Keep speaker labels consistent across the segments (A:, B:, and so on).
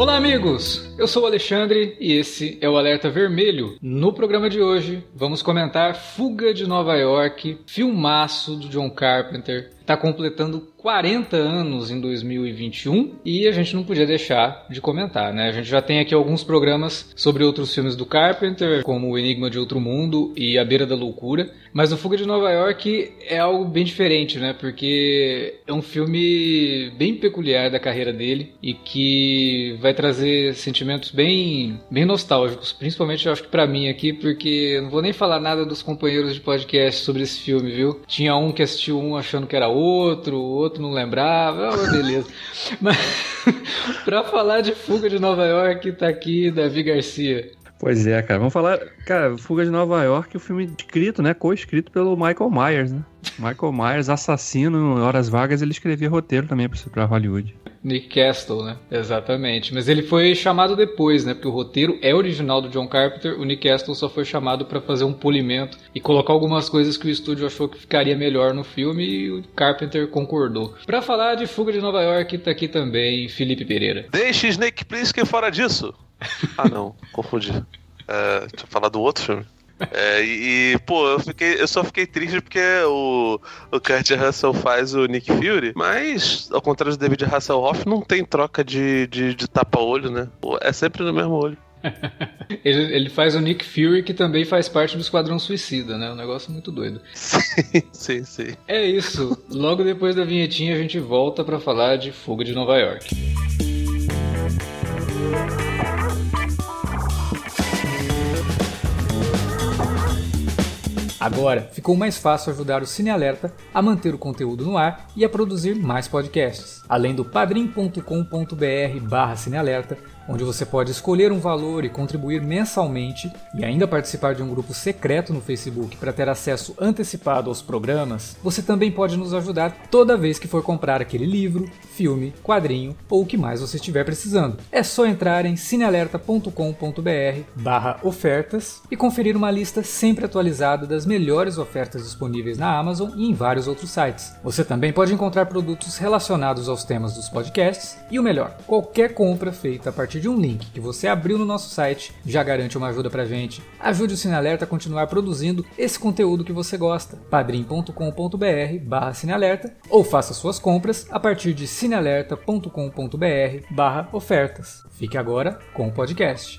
A: Olá, amigos! Eu sou o Alexandre e esse é o Alerta Vermelho. No programa de hoje, vamos comentar Fuga de Nova York, filmaço do John Carpenter. Está completando 40 anos em 2021 e a gente não podia deixar de comentar, né? A gente já tem aqui alguns programas sobre outros filmes do Carpenter, como O Enigma de Outro Mundo e A Beira da Loucura, mas o Fuga de Nova York é algo bem diferente, né? Porque é um filme bem peculiar da carreira dele e que vai trazer sentimentos bem, bem nostálgicos, principalmente eu acho que para mim aqui, porque eu não vou nem falar nada dos companheiros de podcast sobre esse filme, viu? Tinha um que assistiu um achando que era outro, outro outro não lembrava, uma beleza. Mas para falar de Fuga de Nova York, tá aqui Davi Garcia.
B: Pois é, cara. Vamos falar. Cara, Fuga de Nova York, o filme escrito, né? Co-escrito pelo Michael Myers, né? Michael Myers, assassino, em horas vagas, ele escrevia roteiro também pra Hollywood.
A: Nick Castle, né? Exatamente. Mas ele foi chamado depois, né? Porque o roteiro é original do John Carpenter, o Nick Castle só foi chamado para fazer um polimento e colocar algumas coisas que o estúdio achou que ficaria melhor no filme e o Carpenter concordou. Para falar de Fuga de Nova York, tá aqui também Felipe Pereira.
C: Deixe Snake Plissken fora disso! Ah, não, confundi. É, deixa eu falar do outro filme. É, e, pô, eu, fiquei, eu só fiquei triste porque o, o Kurt Russell faz o Nick Fury, mas, ao contrário do David Hasselhoff, não tem troca de, de, de tapa-olho, né? É sempre no mesmo olho.
A: ele, ele, faz o Nick Fury, que também faz parte do Esquadrão Suicida, né? Um negócio muito doido.
C: Sim, sim, sim.
A: É isso. Logo depois da vinhetinha, a gente volta para falar de Fuga de Nova York. Agora ficou mais fácil ajudar o Cine Alerta a manter o conteúdo no ar e a produzir mais podcasts. Além do padrim.com.br/barra cinealerta, onde você pode escolher um valor e contribuir mensalmente e ainda participar de um grupo secreto no Facebook para ter acesso antecipado aos programas, você também pode nos ajudar toda vez que for comprar aquele livro, filme, quadrinho ou o que mais você estiver precisando. É só entrar em cinealerta.com.br/ofertas e conferir uma lista sempre atualizada das melhores ofertas disponíveis na Amazon e em vários outros sites. Você também pode encontrar produtos relacionados aos temas dos podcasts e o melhor, qualquer compra feita a partir de um link que você abriu no nosso site já garante uma ajuda pra gente. Ajude o Cinealerta a continuar produzindo esse conteúdo que você gosta. padrim.com.br barra Cinealerta ou faça suas compras a partir de cinealerta.com.br barra ofertas. Fique agora com o podcast.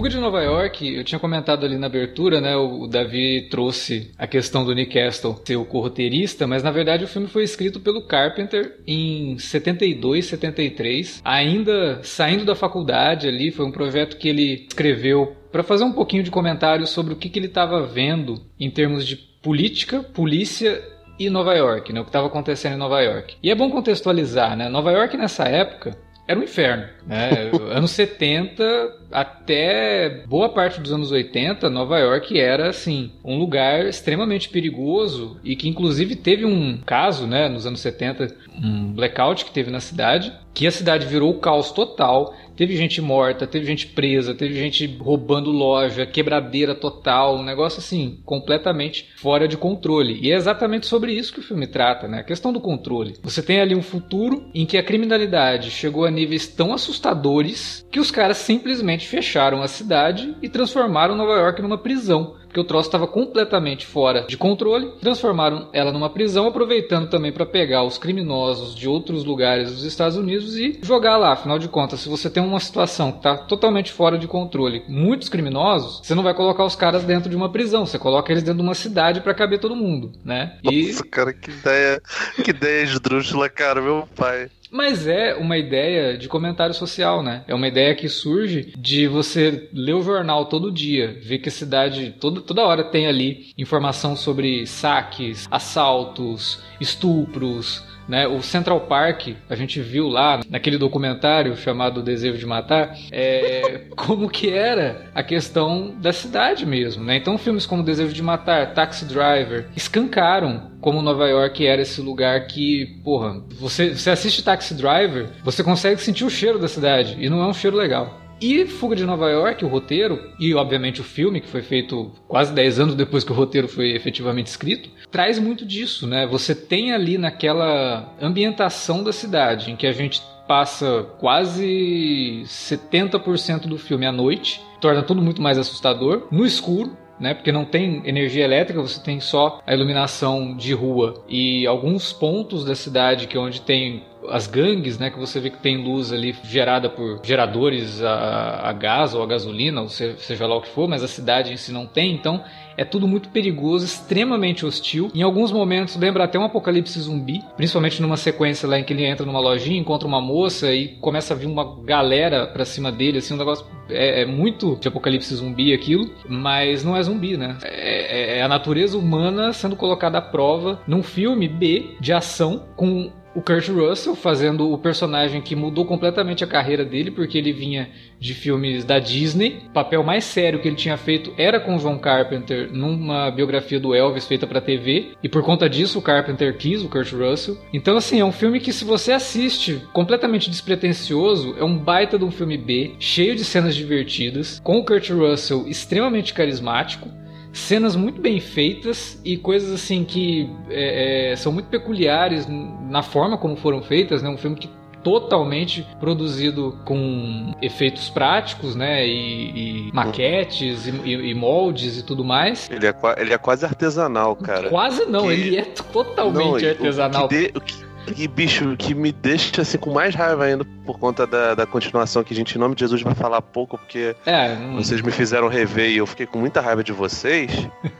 A: Fuga de Nova York, eu tinha comentado ali na abertura, né? O Davi trouxe a questão do Nick Castle ser o corroteirista, mas na verdade o filme foi escrito pelo Carpenter em 72, 73, ainda saindo da faculdade ali. Foi um projeto que ele escreveu para fazer um pouquinho de comentário sobre o que, que ele estava vendo em termos de política, polícia e Nova York, né? O que estava acontecendo em Nova York. E é bom contextualizar, né? Nova York nessa época era um inferno. Né? anos 70 até boa parte dos anos 80, Nova York era assim um lugar extremamente perigoso e que inclusive teve um caso, né, nos anos 70, um blackout que teve na cidade, que a cidade virou caos total. Teve gente morta, teve gente presa, teve gente roubando loja, quebradeira total, um negócio assim, completamente fora de controle. E é exatamente sobre isso que o filme trata, né? A questão do controle. Você tem ali um futuro em que a criminalidade chegou a níveis tão assustadores que os caras simplesmente fecharam a cidade e transformaram Nova York numa prisão porque o troço estava completamente fora de controle. Transformaram ela numa prisão, aproveitando também para pegar os criminosos de outros lugares dos Estados Unidos e jogar lá. Afinal de contas, se você tem uma situação que está totalmente fora de controle, muitos criminosos, você não vai colocar os caras dentro de uma prisão, você coloca eles dentro de uma cidade para caber todo mundo, né?
C: E... Nossa, cara, que ideia, que ideia esdrúxula, cara, meu pai.
A: Mas é uma ideia de comentário social, né? É uma ideia que surge de você ler o jornal todo dia, ver que a cidade toda, toda hora tem ali informação sobre saques, assaltos, estupros, né? O Central Park, a gente viu lá naquele documentário chamado Desejo de Matar, é, como que era a questão da cidade mesmo, né? Então filmes como Desejo de Matar, Taxi Driver, escancaram como Nova York era esse lugar que, porra, você, você assiste Taxi Driver, você consegue sentir o cheiro da cidade e não é um cheiro legal. E Fuga de Nova York, o roteiro, e obviamente o filme, que foi feito quase 10 anos depois que o roteiro foi efetivamente escrito, traz muito disso, né? Você tem ali naquela ambientação da cidade, em que a gente passa quase 70% do filme à noite, torna tudo muito mais assustador, no escuro, né? Porque não tem energia elétrica, você tem só a iluminação de rua e alguns pontos da cidade que é onde tem as gangues, né, que você vê que tem luz ali gerada por geradores a, a gás ou a gasolina, ou seja lá o que for, mas a cidade em si não tem, então é tudo muito perigoso, extremamente hostil. Em alguns momentos lembra até um apocalipse zumbi, principalmente numa sequência lá em que ele entra numa lojinha, encontra uma moça e começa a vir uma galera pra cima dele, assim, um negócio é, é muito de apocalipse zumbi aquilo, mas não é zumbi, né? É, é, é a natureza humana sendo colocada à prova num filme B de ação com o Kurt Russell fazendo o personagem que mudou completamente a carreira dele, porque ele vinha de filmes da Disney. O papel mais sério que ele tinha feito era com o John Carpenter numa biografia do Elvis feita para TV, e por conta disso o Carpenter quis o Kurt Russell. Então assim, é um filme que se você assiste completamente despretensioso, é um baita de um filme B, cheio de cenas divertidas, com o Kurt Russell extremamente carismático cenas muito bem feitas e coisas assim que é, é, são muito peculiares na forma como foram feitas, né? Um filme que totalmente produzido com efeitos práticos, né? E, e maquetes e, e, moldes e tudo mais.
C: Ele é, ele é quase artesanal, cara.
A: Quase não, que... ele é totalmente não, artesanal.
C: O que, de, o que e, bicho, que me deixa assim com mais raiva ainda por conta da, da continuação que a gente, em nome de Jesus, vai falar pouco, porque é, vocês me fizeram rever e eu fiquei com muita raiva de vocês.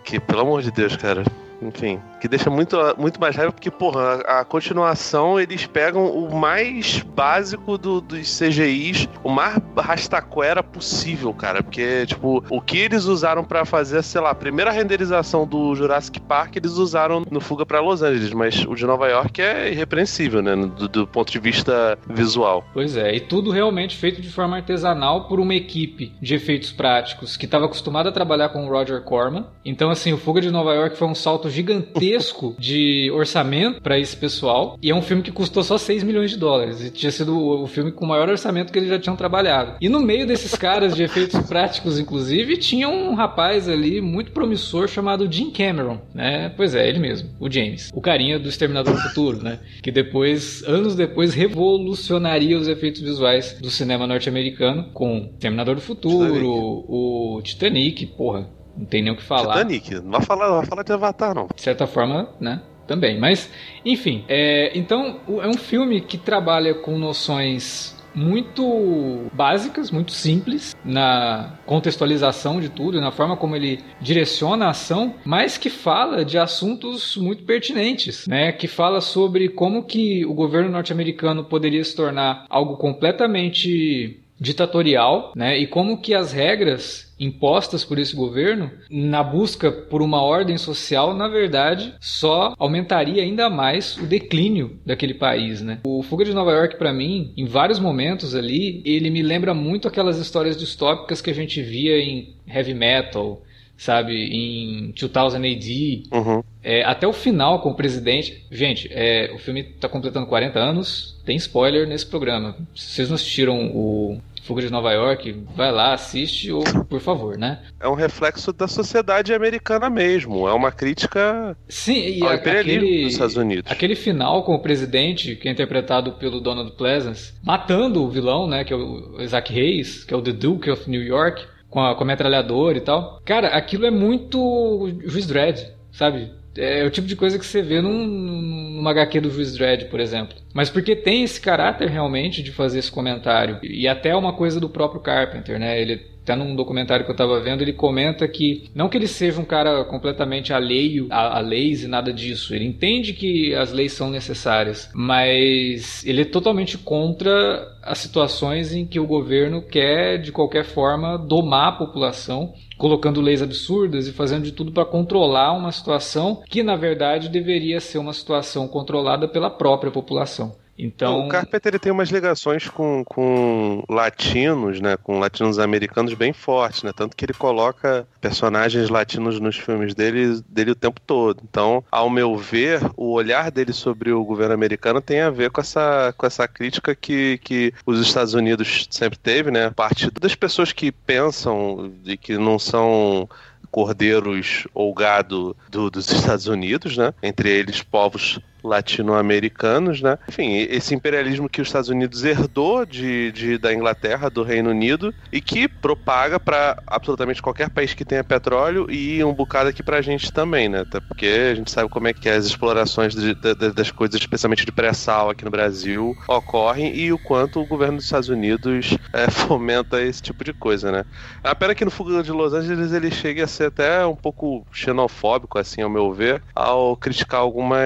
C: que, pelo amor de Deus, cara, enfim, que deixa muito, muito mais raiva, porque, porra, a, a continuação eles pegam o mais básico do, dos CGIs, o mais rastaquera possível, cara. Porque, tipo, o que eles usaram para fazer, sei lá, a primeira renderização do Jurassic Park, eles usaram no Fuga para Los Angeles, mas o de Nova York é irrepreensível, né, do, do ponto de vista visual.
A: Pois é, e tudo realmente feito de forma artesanal por uma equipe de efeitos práticos que estava acostumada a trabalhar com o Roger Corman. Então, assim, o Fuga de Nova York foi um salto gigantesco de orçamento para esse pessoal. E é um filme que custou só 6 milhões de dólares. E tinha sido o filme com o maior orçamento que eles já tinham trabalhado. E no meio desses caras de efeitos práticos, inclusive, tinha um rapaz ali muito promissor chamado Jim Cameron, né? Pois é, ele mesmo, o James. O carinha do Exterminador do Futuro, né? Que depois, anos depois, revolucionaria os efeitos visuais do cinema norte-americano com Exterminador do Futuro, Titanic. o Titanic, porra não tem nem o que falar.
C: Titanic, não vai falar, não vai falar de Avatar, não.
A: De certa forma, né? Também. Mas, enfim. É, então, é um filme que trabalha com noções muito básicas, muito simples na contextualização de tudo, na forma como ele direciona a ação, mas que fala de assuntos muito pertinentes, né? Que fala sobre como que o governo norte-americano poderia se tornar algo completamente ditatorial, né? E como que as regras impostas por esse governo, na busca por uma ordem social, na verdade, só aumentaria ainda mais o declínio daquele país, né? O Fuga de Nova York, para mim, em vários momentos ali, ele me lembra muito aquelas histórias distópicas que a gente via em heavy metal, sabe, em 2000 AD, uhum. é, até o final com o presidente. Gente, é, o filme está completando 40 anos, tem spoiler nesse programa. Se vocês não assistiram o Fuga de Nova York, vai lá, assiste, ou por favor, né?
C: É um reflexo da sociedade americana mesmo. É uma crítica
A: Sim, e ao imperialismo aquele, dos Estados Unidos. Aquele final com o presidente, que é interpretado pelo Donald Pleasance, matando o vilão, né? Que é o Isaac Hayes, que é o The Duke of New York, com a, com a metralhadora e tal. Cara, aquilo é muito Juiz Dredd, sabe? É o tipo de coisa que você vê num, numa HQ do Juiz Dredd, por exemplo mas porque tem esse caráter realmente de fazer esse comentário. E até uma coisa do próprio Carpenter, né? Ele até num documentário que eu estava vendo, ele comenta que não que ele seja um cara completamente alheio a, a, leis e nada disso. Ele entende que as leis são necessárias, mas ele é totalmente contra as situações em que o governo quer de qualquer forma domar a população colocando leis absurdas e fazendo de tudo para controlar uma situação que na verdade deveria ser uma situação controlada pela própria população. Então...
C: O Carpenter ele tem umas ligações com, com latinos, né? Com latinos americanos bem fortes, né? Tanto que ele coloca personagens latinos nos filmes dele, dele o tempo todo. Então, ao meu ver, o olhar dele sobre o governo americano tem a ver com essa, com essa crítica que, que os Estados Unidos sempre teve, né? Parte das pessoas que pensam e que não são cordeiros ou gado do, dos Estados Unidos, né? Entre eles povos latino-americanos, né? Enfim, esse imperialismo que os Estados Unidos herdou de, de da Inglaterra, do Reino Unido, e que propaga para absolutamente qualquer país que tenha petróleo e um bocado aqui pra gente também, né? Até porque a gente sabe como é que as explorações de, de, das coisas, especialmente de pré-sal aqui no Brasil, ocorrem e o quanto o governo dos Estados Unidos é, fomenta esse tipo de coisa, né? A pena que no Fuga de Los Angeles ele chegue a ser até um pouco xenofóbico, assim, ao meu ver, ao criticar algumas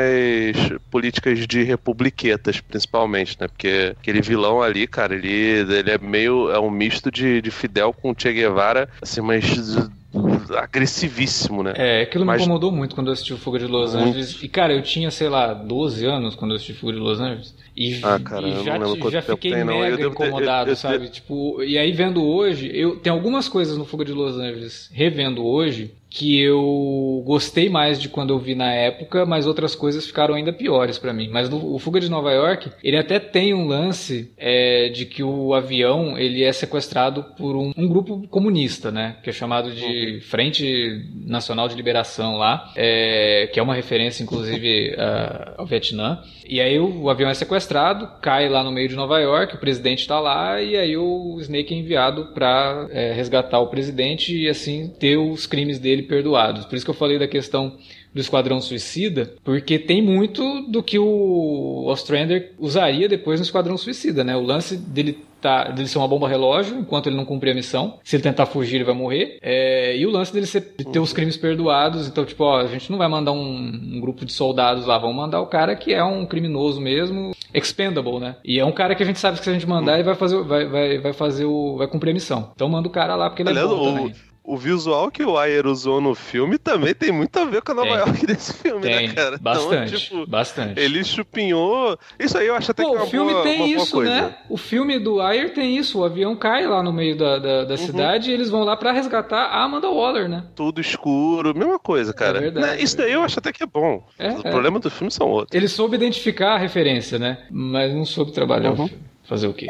C: políticas de republiquetas, principalmente, né? Porque aquele vilão ali, cara, ele, ele é meio. é um misto de, de Fidel com Che Guevara, assim, mas agressivíssimo, né?
A: É, aquilo Mas... me incomodou muito quando eu assisti o Fuga de Los Angeles. E, cara, eu tinha, sei lá, 12 anos quando eu assisti Fuga de Los Angeles. E,
C: ah, cara, e
A: já, já fiquei tem, mega eu incomodado, eu, eu, sabe? Tipo, e aí vendo hoje, eu tem algumas coisas no Fuga de Los Angeles, revendo hoje, que eu gostei mais de quando eu vi na época, mas outras coisas ficaram ainda piores para mim. Mas no, o Fuga de Nova York, ele até tem um lance é, de que o avião ele é sequestrado por um, um, grupo comunista, né? Que é chamado de Frente Nacional de Liberação lá, é, que é uma referência inclusive ao Vietnã. E aí o, o, avião é sequestrado, cai lá no meio de Nova York, o presidente está lá e aí o Snake é enviado para é, resgatar o presidente e assim ter os crimes dele perdoados. Por isso que eu falei da questão do Esquadrão Suicida, porque tem muito do que o Ostrander usaria depois no Esquadrão Suicida, né? O lance dele tá, dele ser uma bomba relógio enquanto ele não cumprir a missão. Se ele tentar fugir, ele vai morrer. É, e o lance dele ser, de ter os crimes perdoados. Então, tipo, ó, a gente não vai mandar um, um, grupo de soldados lá, vamos mandar o cara que é um criminoso mesmo, expendable, né? E é um cara que a gente sabe que se a gente mandar, ele vai fazer, vai, vai, vai fazer o. vai cumprir a missão. Então manda o cara lá porque ele Aliás, é bom também
C: o visual que o Ayer usou no filme também tem muito a ver com a Nova tem. York desse filme, né,
A: tem.
C: né, cara?
A: Bastante, então, tipo, bastante.
C: Ele chupinhou. Isso aí eu acho até Pô, que é uma
A: o filme
C: boa,
A: tem
C: uma
A: isso, né? O filme do Ayer tem isso. O avião cai lá no meio da, da, da uhum. cidade e eles vão lá para resgatar a Amanda Waller, né?
C: Tudo escuro, mesma coisa, cara. É verdade, né? Isso daí eu acho até que é bom. É, o é. problema do filme são outros.
A: Ele soube identificar a referência, né? Mas não soube trabalhar uhum. o filme. Fazer o quê?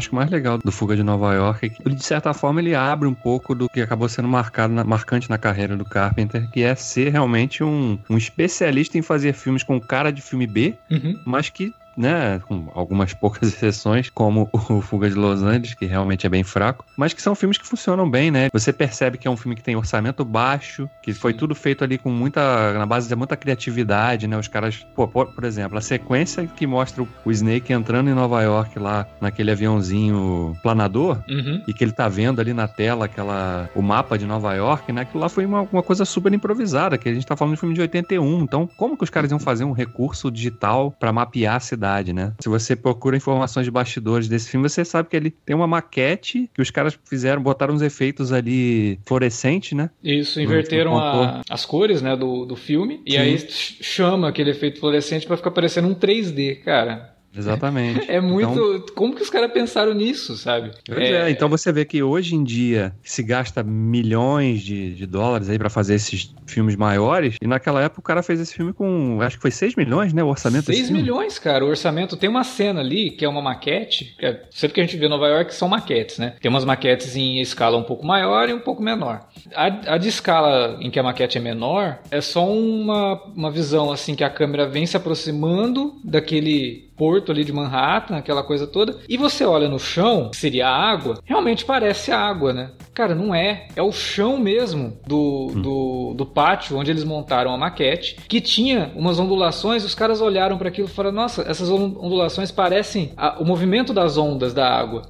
B: Que eu acho mais legal do Fuga de Nova York é que, de certa forma, ele abre um pouco do que acabou sendo marcado, na, marcante na carreira do Carpenter, que é ser realmente um, um especialista em fazer filmes com cara de filme B, uhum. mas que né, com algumas poucas exceções, como o Fuga de Los Angeles, que realmente é bem fraco, mas que são filmes que funcionam bem, né? Você percebe que é um filme que tem orçamento baixo, que foi tudo feito ali com muita, na base de muita criatividade, né? Os caras, pô, por exemplo, a sequência que mostra o Snake entrando em Nova York lá, naquele aviãozinho planador, uhum. e que ele tá vendo ali na tela aquela, o mapa de Nova York, né? Aquilo lá foi uma, uma coisa super improvisada, que a gente tá falando de filme de 81, então como que os caras iam fazer um recurso digital para mapear a cidade né? Se você procura informações de bastidores desse filme, você sabe que ele tem uma maquete que os caras fizeram, botaram uns efeitos ali fluorescentes, né?
A: Isso, inverteram a, as cores, né, do, do filme, Sim. e aí chama aquele efeito fluorescente para ficar parecendo um 3D, cara.
B: Exatamente.
A: É muito. Então... Como que os caras pensaram nisso, sabe?
B: É... é... então você vê que hoje em dia se gasta milhões de, de dólares aí para fazer esses filmes maiores, e naquela época o cara fez esse filme com, acho que foi 6 milhões, né? O orçamento
A: 6 milhões, cara. O orçamento tem uma cena ali que é uma maquete. É, sempre que a gente vê Nova York são maquetes, né? Tem umas maquetes em escala um pouco maior e um pouco menor. A, a de escala em que a maquete é menor é só uma, uma visão assim que a câmera vem se aproximando daquele porto ali de Manhattan, aquela coisa toda, e você olha no chão, que seria a água, realmente parece água, né? Cara, não é. É o chão mesmo do, hum. do, do pátio onde eles montaram a maquete, que tinha umas ondulações, os caras olharam para aquilo e falaram: nossa, essas ondulações parecem a, o movimento das ondas da água.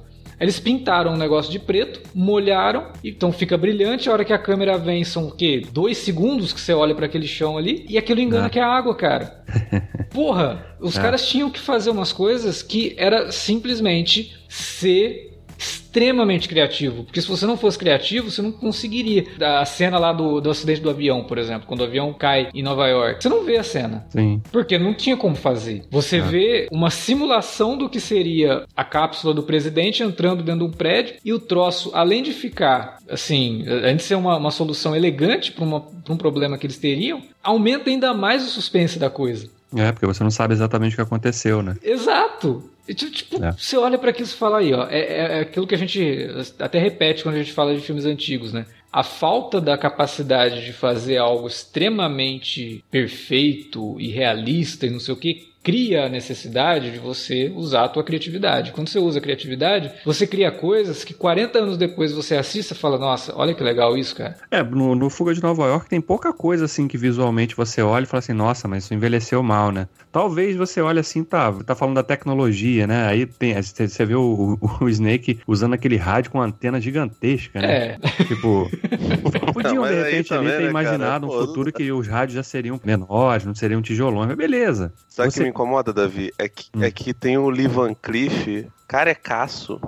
A: Eles pintaram um negócio de preto, molharam, então fica brilhante. A hora que a câmera vem, são o quê? Dois segundos que você olha para aquele chão ali e aquilo engana ah. que é água, cara. Porra, os ah. caras tinham que fazer umas coisas que era simplesmente ser extremamente criativo. Porque se você não fosse criativo, você não conseguiria. A cena lá do, do acidente do avião, por exemplo, quando o avião cai em Nova York. Você não vê a cena.
B: Sim.
A: Porque não tinha como fazer. Você é. vê uma simulação do que seria a cápsula do presidente entrando dentro de um prédio e o troço, além de ficar, assim, além de ser uma, uma solução elegante para um problema que eles teriam, aumenta ainda mais o suspense da coisa.
B: É, porque você não sabe exatamente o que aconteceu, né?
A: Exato. Tipo, é. você olha para aquilo e fala aí, ó, é, é, é, aquilo que a gente até repete quando a gente fala de filmes antigos, né? A falta da capacidade de fazer algo extremamente perfeito e realista e não sei o que cria a necessidade de você usar a tua criatividade. Quando você usa a criatividade, você cria coisas que 40 anos depois você assista e fala, nossa, olha que legal isso, cara.
B: É, no, no Fuga de Nova York tem pouca coisa assim que visualmente você olha e fala assim, nossa, mas isso envelheceu mal, né? Talvez você olhe assim, tá, tá falando da tecnologia, né? Aí tem, você vê o, o, o Snake usando aquele rádio com antena gigantesca, né? É. Tipo, podiam de repente ali ter né, imaginado cara, um futuro que os rádios já seriam menores, não seriam tijolões, mas beleza.
C: Sabe você incomoda, Davi, é que, hum. é que tem o Lee Van Cleef, carecaço,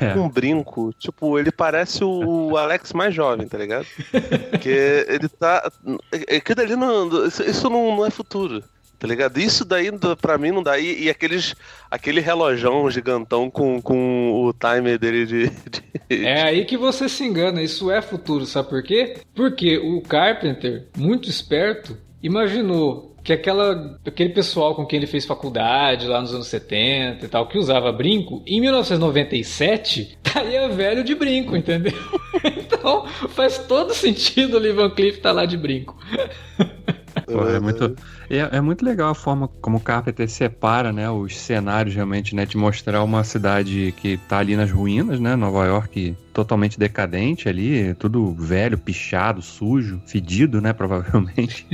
C: é. com um brinco. Tipo, ele parece o Alex mais jovem, tá ligado? Porque ele tá. Aquilo ali não. Isso não, não é futuro tá ligado? Isso daí pra mim não dá. E, e, aqueles, aquele relojão gigantão com, com o timer dele de,
A: de, É aí que você se engana, isso é futuro, sabe por quê? Porque o Carpenter, muito esperto, imaginou que aquela, aquele pessoal com quem ele fez faculdade lá nos anos 70 e tal, que usava brinco, em 1997 estaria velho de brinco, entendeu? então faz todo sentido o Lee Van Cleef estar tá lá de brinco.
B: Pô, é muito é, é, muito legal a forma como o Carpenter separa, né, os cenários realmente, né, de mostrar uma cidade que tá ali nas ruínas, né, Nova York totalmente decadente ali, tudo velho, pichado, sujo, fedido, né, provavelmente.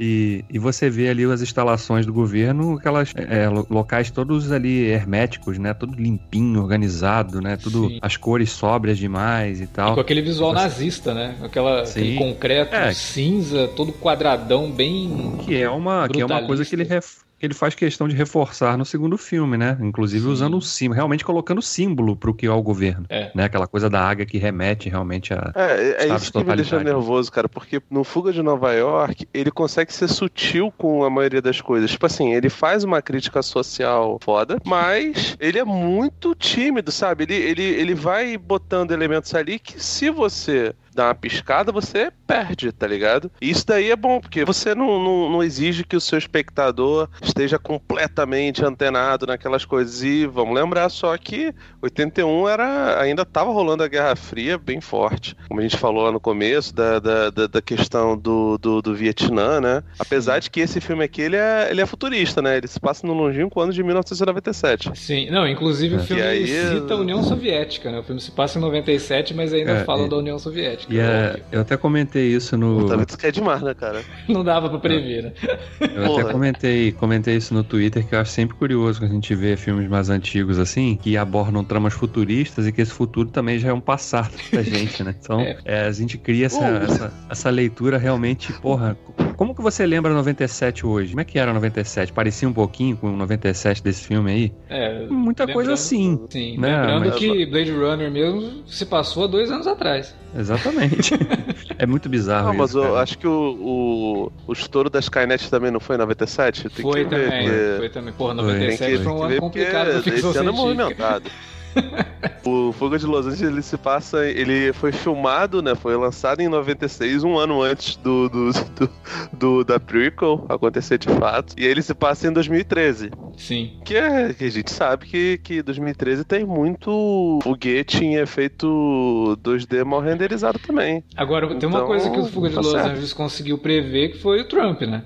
B: E, e você vê ali as instalações do governo, aquelas é, locais todos ali herméticos, né, tudo limpinho, organizado, né, tudo Sim. as cores sóbrias demais e tal. E
A: com aquele visual você... nazista, né, Aquela, aquele concreto é. cinza, todo quadradão, bem
B: que é uma que é uma coisa que ele ref ele faz questão de reforçar no segundo filme, né? Inclusive Sim. usando um símbolo, realmente colocando símbolo para o que é o governo. É. Né? Aquela coisa da águia que remete realmente a.
C: É, é isso que me deixa nervoso, cara, porque no Fuga de Nova York ele consegue ser sutil com a maioria das coisas. Tipo assim, ele faz uma crítica social foda, mas ele é muito tímido, sabe? Ele, ele, ele vai botando elementos ali que se você dá uma piscada, você perde, tá ligado? E isso daí é bom, porque você não, não, não, exige que o seu espectador esteja completamente antenado naquelas coisas. E vamos lembrar só que 81 era ainda tava rolando a Guerra Fria bem forte. Como a gente falou lá no começo, da, da, da questão do, do, do, Vietnã, né? Apesar de que esse filme aqui, ele é, ele é futurista, né? Ele se passa no longínquo ano de 1997.
A: Sim, não, inclusive o filme aí... cita a União Soviética, né? O filme se passa em 97, mas ainda é, fala é... da União Soviética.
B: E é, eu até comentei isso no.
C: Puta, isso que é demais, né, cara?
A: Não dava pra prever, né?
B: Eu Porra. até comentei, comentei isso no Twitter, que eu acho sempre curioso quando a gente vê filmes mais antigos assim, que abordam tramas futuristas e que esse futuro também já é um passado da gente, né? Então, é. É, a gente cria essa, uh. essa, essa leitura realmente, porra, como que você lembra 97 hoje? Como é que era 97? Parecia um pouquinho com o 97 desse filme aí? É, Muita coisa assim.
A: Sim, né? lembrando Mas... que Blade Runner mesmo se passou há dois anos atrás.
B: Exatamente. É muito bizarro
C: Não, mas
B: isso,
C: eu
B: cara.
C: acho que o, o, o estouro da Skynet também não foi em 97? Tem
A: Foi
C: que ver,
A: também, foi também. Porra,
B: Foi.
A: 97
C: Tem que,
A: foi um ano
C: ver
A: complicado
C: esse ano é movimentado. o Fuga de Los Angeles ele se passa. Ele foi filmado, né? Foi lançado em 96, um ano antes do, do, do, do- da prequel acontecer de fato. E ele se passa em 2013.
A: Sim.
C: Que, é, que a gente sabe que, que 2013 tem muito foguete em efeito 2D mal renderizado também.
A: Agora, tem uma
C: Então,
A: coisa que o Fuga de
C: tá
A: Los
C: certo.
A: Angeles conseguiu prever que foi o Trump, né?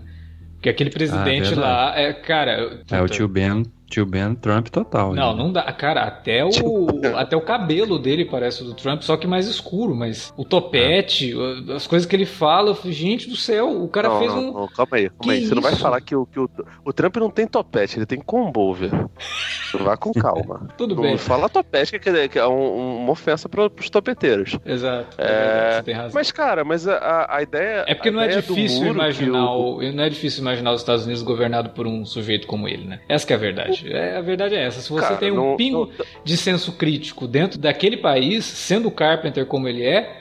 A: Porque aquele presidente
B: verdade.
A: lá, é, cara.
B: É o tio Ben, tio Ben Trump total.
A: Não,
B: né?
A: não dá. Cara, até o, até o cabelo dele parece o do Trump, só que mais escuro. Mas o topete, as coisas que ele fala, eu falei, gente do céu, o cara
C: não,
A: fez
C: não,
A: um.
C: não, calma aí, calma
A: Que
C: aí. Você não vai
A: isso?
C: falar que, o, que o, o Trump não tem topete, ele tem combo, velho. Vá com calma.
A: Tudo
C: não
A: bem.
C: fala topete, que é, que é um- uma ofensa para os topeteiros.
A: Exato. É...
C: É,
A: verdade, você tem razão.
C: Mas, cara, mas a- a, ideia.
A: É porque não é difícil imaginar
C: o-
A: o... não é difícil imaginar os Estados Unidos governado por um sujeito como ele, né? Essa que é a verdade. É, a verdade é essa. Se você
C: Cara,
A: tem um
C: não-
A: pingo
C: não-
A: de senso crítico dentro daquele país, sendo o Carpenter como ele é,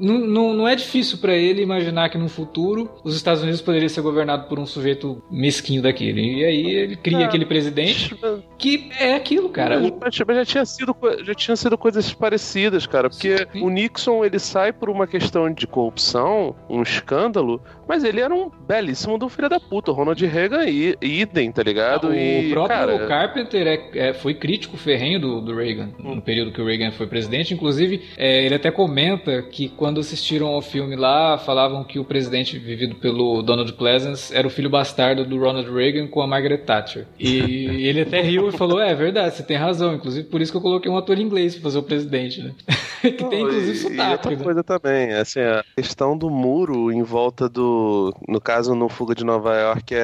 A: não, não, não é difícil pra ele imaginar que no futuro os Estados Unidos poderiam ser governados por um sujeito mesquinho daquele. E aí ele cria
C: É.
A: aquele presidente que é aquilo, cara.
C: Mas, já tinha sido já tinha sido coisas parecidas, cara, porque
A: Sim.
C: o Nixon ele sai por uma questão de corrupção, um escândalo, mas ele era um belíssimo do filho da puta, o Ronald Reagan e idem, tá ligado?
A: o
C: e
A: próprio
C: cara,
A: Carpenter é- é- foi crítico ferrenho do, do Reagan, no período que o Reagan foi presidente. Inclusive, é, ele até comenta que quando assistiram ao filme lá, falavam que o presidente vivido pelo Donald Pleasance era o filho bastardo do Ronald Reagan com a Margaret Thatcher. E ele até riu e falou: É, é verdade, você tem razão. Inclusive, por isso que eu coloquei um ator inglês pra fazer o presidente, né? que tem, inclusive,
C: e- E
A: sotaque.
C: outra
A: né?
C: coisa também, assim, a questão do muro em volta do. No caso, no Fuga de Nova York é,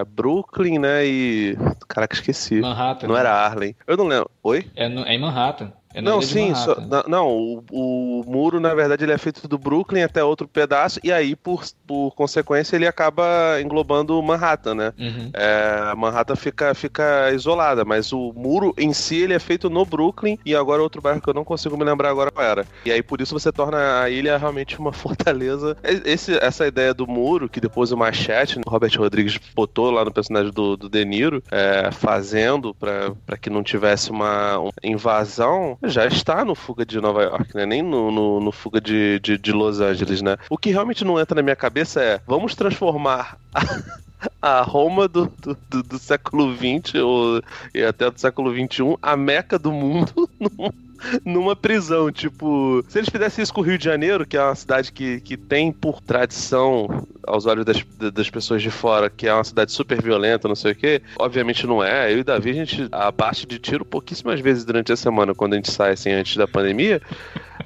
C: é Brooklyn, né? E. Caraca, esqueci.
A: Manhattan.
C: Não
A: né?
C: era Harlem. Eu não lembro. Oi?
A: É, no- é em Manhattan. É
C: não, sim, só- na- não, o, o muro, na verdade, ele é feito do Brooklyn até outro pedaço, e aí, por, por consequência, ele acaba englobando Manhattan, né?
A: Uhum.
C: É, Manhattan fica, fica isolada, mas o muro em si ele é feito no Brooklyn e agora outro bairro que eu não consigo me lembrar agora qual era. E aí por isso você torna a ilha realmente uma fortaleza. Esse- essa ideia do muro, que depois o Machete, o Robert Rodrigues botou lá no personagem do, do De Niro, é, fazendo pra que não tivesse uma invasão, já está no Fuga de Nova York, né? Nem no, no, no Fuga de, de, de Los Angeles, né? O que realmente não entra na minha cabeça é, vamos transformar a Roma do, do, do- do século XX ou, e até do século XXI, a meca do mundo, num- numa prisão. Tipo, se eles fizessem isso com o Rio de Janeiro, que é uma cidade que, que tem por tradição, aos olhos das, das pessoas de fora, que é uma cidade super violenta, não sei o quê, obviamente não é. Eu e Davi, a gente abate de tiro pouquíssimas vezes durante a semana, quando a gente sai assim antes da pandemia.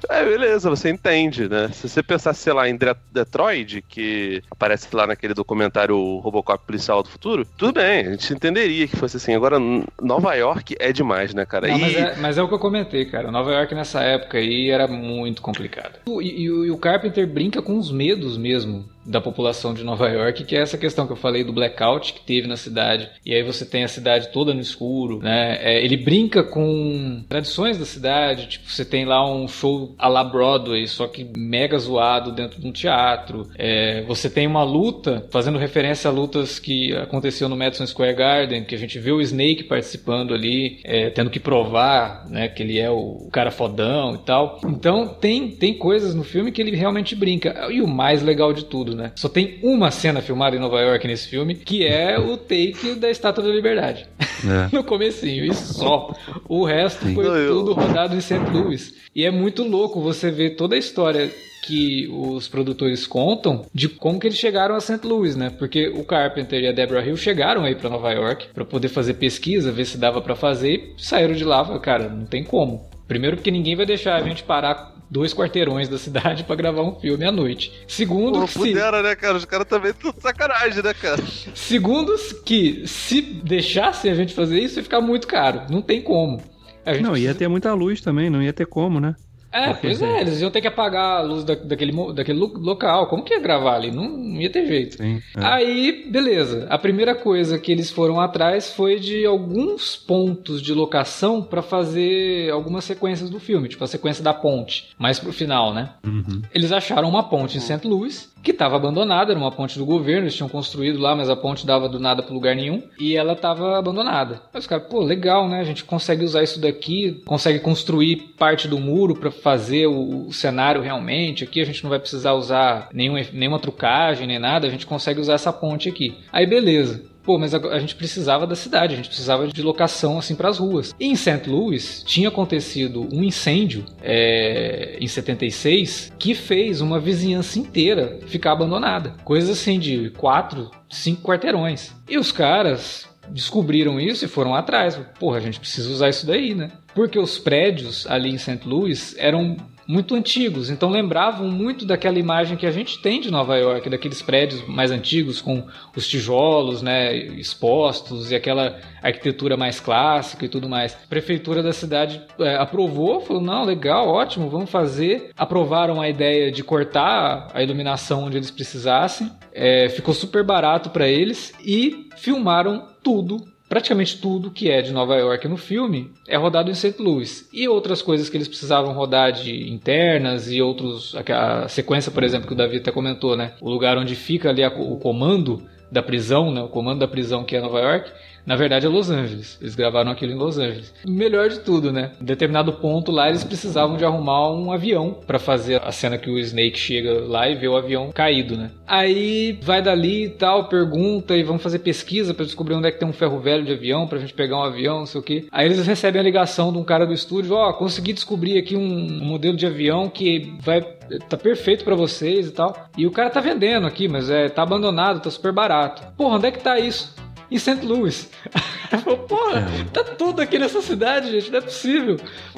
C: É, beleza, você entende, né? Se você pensar, sei lá, em Detroit, que aparece lá naquele documentário Robocop Policial do Futuro, tudo bem, a gente entenderia que fosse assim. Agora, Nova York é demais, né, cara?
A: Não,
C: E-
A: mas, é, mas é o que eu comentei, cara. Nova York nessa época aí era muito complicado. E, e e o Carpenter brinca com os medos mesmo da população de Nova York, que é essa questão que eu falei do blackout que teve na cidade. E aí você tem a cidade toda no escuro, né? É, ele brinca com tradições da cidade, tipo, você tem lá um show à la Broadway, só que mega zoado dentro de um teatro. É, você tem uma luta, fazendo referência a lutas que aconteceu no Madison Square Garden, que a gente vê o Snake participando ali, é, tendo que provar né, que ele é o cara fodão e tal. Então tem, tem coisas no filme que ele realmente brinca. E o mais legal de tudo, né? Só tem uma cena filmada em Nova York nesse filme, que é o take da Estátua da Liberdade.
B: É.
A: no comecinho, e só. O resto
B: Sim.
A: foi
C: Não, eu-
A: tudo rodado em St. Louis. E é muito louco você ver toda a história que os produtores contam de como que eles chegaram a St. Louis, né? Porque o Carpenter e a Deborah Hill chegaram aí pra Nova York pra poder fazer pesquisa, ver se dava pra fazer e saíram de lá, cara, não tem como. Primeiro porque ninguém vai deixar a gente parar dois quarteirões da cidade pra gravar um filme à noite. Segundo,
C: Pô,
A: que se,
C: pudera, né, cara? Os caras também estão de sacanagem, né, cara?
A: segundo que se deixassem a gente fazer isso ia ficar muito caro. Não tem como. A gente
B: Não, ia
A: precisa-
B: ter muita luz também, não ia ter como, né?
A: É,
B: Porque-
A: pois é, eles iam ter que apagar a luz da- daquele, daquele lo- local. Como que ia gravar ali? Não, não ia ter jeito.
B: Sim. é.
A: Aí, beleza. A primeira coisa que eles foram atrás foi de alguns pontos de locação pra fazer algumas sequências do filme, tipo a sequência da ponte, mais pro final, né?
B: Uhum.
A: Eles acharam uma ponte em St. Louis que estava abandonada, era uma ponte do governo, eles tinham construído lá, mas a ponte dava do nada para lugar nenhum e ela estava abandonada. Aí os caras, pô, legal, né? A gente consegue usar isso daqui, consegue construir parte do muro para fazer o, o cenário realmente. Aqui a gente não vai precisar usar nenhum, nenhuma trucagem nem nada, a gente consegue usar essa ponte aqui. Aí beleza. Pô, mas a, a gente precisava da cidade, a gente precisava de locação assim para as ruas. E em St. Louis tinha acontecido um incêndio é, em 76 que fez uma vizinhança inteira ficar abandonada. Coisa assim de quatro, cinco quarteirões. E os caras descobriram isso e foram atrás. Porra, a gente precisa usar isso daí, né? Porque os prédios ali em St. Louis eram muito antigos, então lembravam muito daquela imagem que a gente tem de Nova York, daqueles prédios mais antigos com os tijolos, né, expostos e aquela arquitetura mais clássica e tudo mais. A prefeitura da cidade é, aprovou, falou não, legal, ótimo, vamos fazer. Aprovaram a ideia de cortar a iluminação onde eles precisassem, é, ficou super barato para eles e filmaram tudo praticamente tudo que é de Nova York no filme é rodado em St. Louis. E outras coisas que eles precisavam rodar de internas e outros. A, sequência, por exemplo, que o Davi até comentou, né? O lugar onde fica ali a- o comando da prisão, né? O comando da prisão que é Nova York. Na verdade é Los Angeles. Eles gravaram aquilo em Los Angeles. Melhor de tudo, né? Em determinado ponto lá eles precisavam de arrumar um avião para fazer a cena que o Snake chega lá e vê o avião caído, né? Aí vai dali e tal, pergunta e vão fazer pesquisa para descobrir onde é que tem um ferro velho de avião pra gente pegar um avião, não sei o quê. Aí eles recebem a ligação de um cara do estúdio, ó, consegui descobrir aqui um, modelo de avião que vai tá perfeito pra vocês e tal. E o cara tá vendendo aqui, mas é tá abandonado, tá super barato. Porra, onde é que tá isso? Em St. Louis. Falei, Porra, tá tudo aqui nessa cidade, gente, não é possível.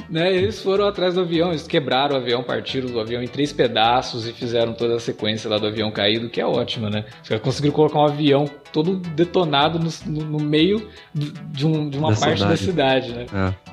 A: Né? Eles foram atrás do avião, eles quebraram o avião, partiram do avião em três pedaços e fizeram toda a sequência lá do avião caído, que é ótima, né? Os caras conseguiram colocar um avião todo detonado no, no- meio de, um- de uma
B: Da
A: parte da
B: cidade.
A: cidade, né?
B: É.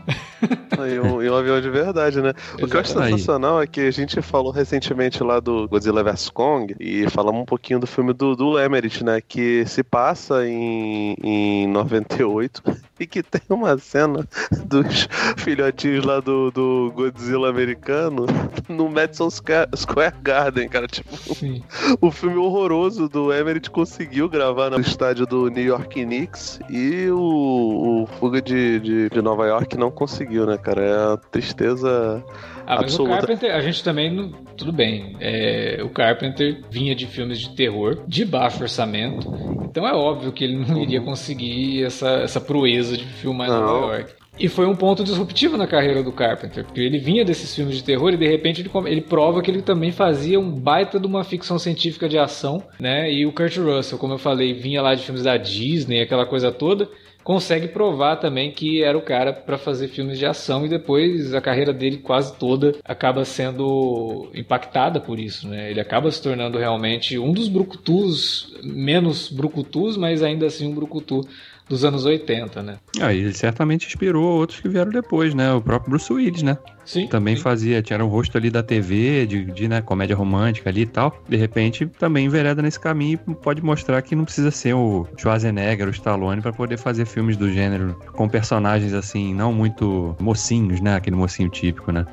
C: E um, e um avião de verdade, né? O que eu acho
B: Exatamente.
C: sensacional é que a gente falou recentemente lá do Godzilla vs Kong e falamos um pouquinho do filme do, do Emmerich, né? Que se passa em, em 98 e que tem uma cena dos filhotinhos lá do, do Godzilla americano no Madison Square, Garden, cara. Tipo,
A: Sim.
C: o filme horroroso do Emmerich conseguiu gravar no estádio do New York Knicks e o, o Fuga de, de, de Nova York não conseguiu, né, cara? É uma tristeza.
A: Ah, mas
C: Absoluta.
A: o Carpenter, a gente também, não- tudo bem. É, o Carpenter vinha de filmes de terror, de baixo orçamento, então é óbvio que ele não iria conseguir essa, essa proeza de filmar em
C: Não.
A: Nova York. E foi um ponto disruptivo na carreira do Carpenter, porque ele vinha desses filmes de terror e de repente ele, ele prova que ele também fazia um baita de uma ficção científica de ação, né? E o Kurt Russell, como eu falei, vinha lá de filmes da Disney, aquela coisa toda consegue provar também que era o cara para fazer filmes de ação e depois a carreira dele quase toda acaba sendo impactada por isso, né? Ele acaba se tornando realmente um dos brucutus, menos brucutus, mas ainda assim um brucutu dos anos 80, né?
B: Aí ele certamente inspirou outros que vieram depois, né? O próprio Bruce Willis, né?
A: Sim.
B: Também
A: sim.
B: fazia, tinha um rosto ali da TV, de, de né, comédia romântica ali e tal. De repente, também envereda nesse caminho e pode mostrar que não precisa ser o Schwarzenegger, o Stallone, pra poder fazer filmes do gênero com personagens assim, não muito mocinhos, né? Aquele mocinho típico, né?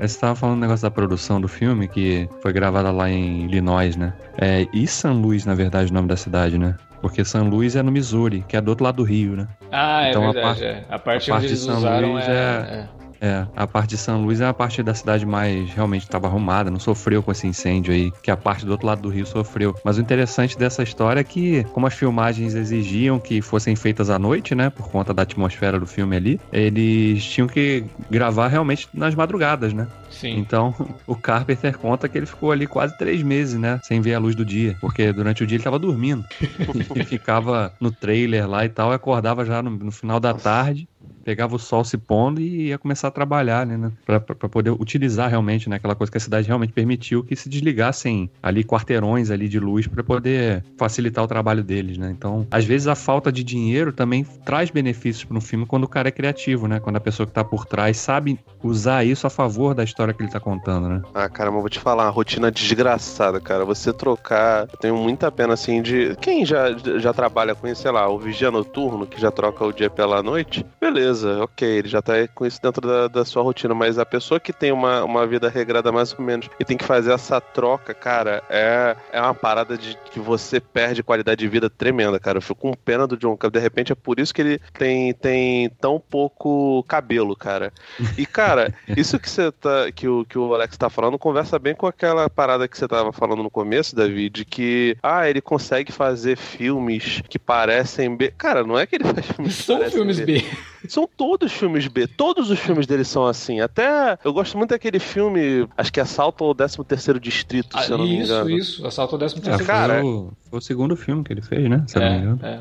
B: Você tava falando um negócio da produção do filme, que foi gravada lá em Illinois, né? É, e San Luis, na verdade, o nome da cidade, né? Porque San Luis é no Missouri, que é do outro lado do Rio, né?
A: Ah, é
B: Então, a
A: verdade.
B: parte-
A: é. A parte
B: a
A: onde
B: parte de
A: eles
B: São
A: usaram
B: Luís
A: é,
B: é- É, a parte de São Luís é a parte da cidade mais realmente estava arrumada, não sofreu com esse incêndio aí, que a parte do outro lado do rio sofreu. Mas o interessante dessa história é que, como as filmagens exigiam que fossem feitas à noite, né, por conta da atmosfera do filme ali, eles tinham que gravar realmente nas madrugadas, né?
A: Sim.
B: Então, o Carpenter conta que ele ficou ali quase três meses, né? Sem ver a luz do dia. Porque durante o dia ele tava dormindo. ele ficava no trailer lá e tal, e acordava já no, no final da tarde. Pegava o sol se pondo e ia começar a trabalhar, né? Pra, pra poder utilizar realmente, né? Aquela coisa que a cidade realmente permitiu que se desligassem ali quarteirões ali de luz para poder facilitar o trabalho deles, né? Então, às vezes a falta de dinheiro também traz benefícios para um filme quando o cara é criativo, né? Quando a pessoa que tá por trás sabe usar isso a favor da história que ele tá contando, né?
C: Ah, caramba, eu vou te falar, uma rotina desgraçada, cara. Você trocar, eu tenho muita pena assim de quem já, já trabalha com sei lá, o vigia noturno que já troca o dia pela noite, beleza, ok, ele já tá com isso dentro da, da sua rotina, mas a pessoa que tem uma, uma vida regrada mais ou menos e tem que fazer essa troca, cara, é, é uma parada de que você perde qualidade de vida tremenda, cara. Eu fico com pena do John Cena. De repente é por isso que ele tem, tem tão pouco cabelo, cara. E, cara, isso que você tá. Que o, que o Alex tá falando conversa bem com aquela parada que você tava falando no começo, David, de que ah, ele consegue fazer filmes que parecem B. Cara, não é que ele faz filmes
A: São filmes B. B.
C: São todos filmes B. Todos os filmes dele são assim. Até eu gosto muito daquele filme, acho que é Assalto ao 13 terceiro Distrito, ah, se eu não me engano.
A: Isso, isso. Assalto ao 13 terceiro
B: é, Cara, foi o, foi o, segundo filme que ele fez, né? Se é, não me engano.
C: É.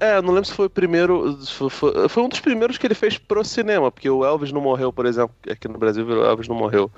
C: é, não lembro se foi o primeiro. Foi, foi, um dos primeiros que ele fez pro cinema, porque o Elvis não morreu, por exemplo. Aqui no Brasil, o Elvis não morreu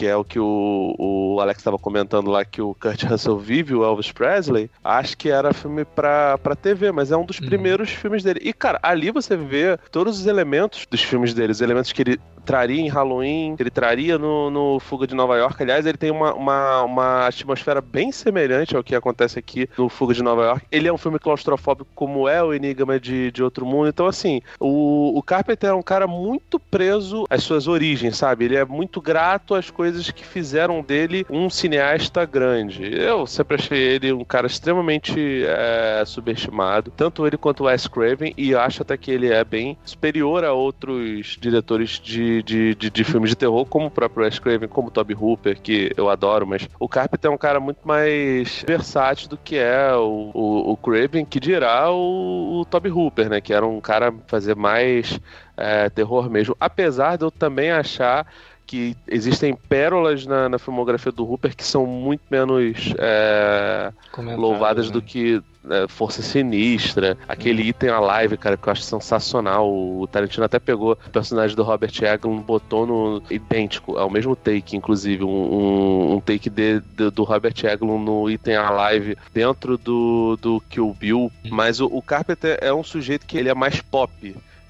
C: que é o que o, o Alex estava comentando lá, que o Kurt Russell vive, o Elvis Presley, acho que era filme pra, pra TV, mas é um dos uhum. primeiros filmes dele. E, cara, ali você vê todos os elementos dos filmes dele, os elementos que ele traria em Halloween, ele traria no, no Fuga de Nova York. Aliás, ele tem uma, uma, uma atmosfera bem semelhante ao que acontece aqui no Fuga de Nova York. Ele é um filme claustrofóbico, como é o Enigma de, de Outro Mundo. Então, assim, o, o Carpenter é um cara muito preso às suas origens, sabe? Ele é muito grato às coisas que fizeram dele um cineasta grande. Eu sempre achei ele um cara extremamente é, subestimado, tanto ele quanto o Wes Craven, e acho até que ele é bem superior a outros diretores de de, de, de, filmes de terror, como o próprio Wes Craven, como o Toby Hooper, que eu adoro, mas o Carpenter é um cara muito mais versátil do que é o, o, o Craven, que dirá o, o Toby Hooper, né? Que era um cara fazer mais é, terror mesmo. Apesar de eu também achar que existem pérolas na, na, filmografia do Hooper que são muito menos é, louvadas né? do que é, Força Sinistra, aquele item a live, cara, que eu acho sensacional. O Tarantino até pegou o personagem do Robert Eglin, botou no idêntico, é o mesmo take, inclusive, um, um, um take de, de, do Robert Eglin no item a live dentro do, do Kill Bill. Mas o, o Carpenter é um sujeito que ele é mais pop.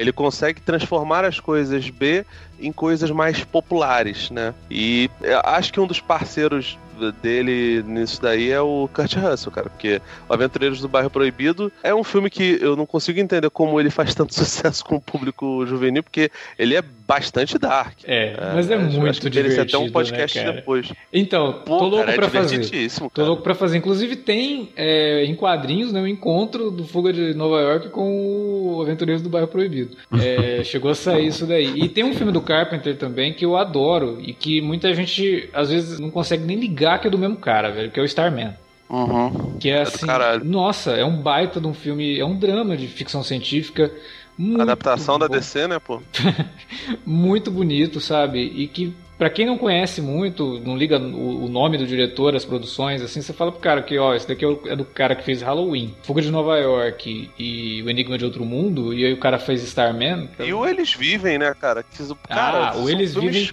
C: Ele consegue transformar as coisas B em coisas mais populares, né? E acho que um dos parceiros dele nisso daí é o Kurt Russell, cara, porque Aventureiros do Bairro Proibido é um filme que eu não consigo entender como ele faz tanto sucesso com o público juvenil, porque ele é bastante dark.
A: É, é mas é, muito divertido, até um podcast né,
C: depois.
A: Então, Pô, tô louco cara, pra é fazer. Tô louco pra fazer. Inclusive tem é, em quadrinhos, né, o um encontro do Fuga de Nova York com o Aventureiros do Bairro Proibido. É, chegou a sair isso daí. E tem um filme do Carpenter também que eu adoro e que muita gente às vezes não consegue nem ligar que é do mesmo cara, velho, que é o Starman.
C: Uhum.
A: Que é, é assim, nossa, é um baita de um filme, é um drama de ficção científica.
C: Adaptação bom. da DC, né, pô?
A: muito bonito, sabe? E que para quem não conhece muito, não liga o, nome do diretor, as produções, assim, você fala pro cara que, ó, esse daqui é, é do cara que fez Halloween, Fuga de Nova York e O Enigma de Outro Mundo, e aí o cara fez Starman.
C: Então... E o Eles Vivem, né, cara?
A: cara ah, o Eles Vivem.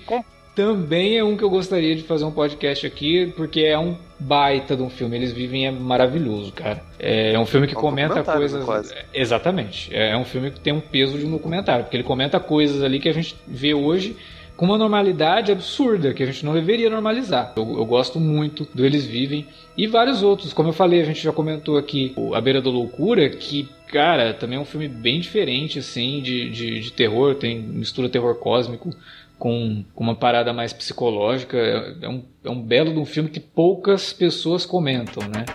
A: Também é um que eu gostaria de fazer um podcast aqui, porque é um baita de um filme. Eles Vivem é maravilhoso, cara. É um filme que é um comenta coisas. Quase. Exatamente. É um filme que tem um peso de um documentário, porque ele comenta coisas ali que a gente vê hoje com uma normalidade absurda que a gente não deveria normalizar. Eu, eu, gosto muito do Eles Vivem e vários outros. Como eu falei, a gente já comentou aqui A Beira da Loucura, que, cara, também é um filme bem diferente, assim, de, de, de terror, tem mistura terror cósmico com, com uma parada mais psicológica. É, é um, é um belo de um filme que poucas pessoas comentam, né?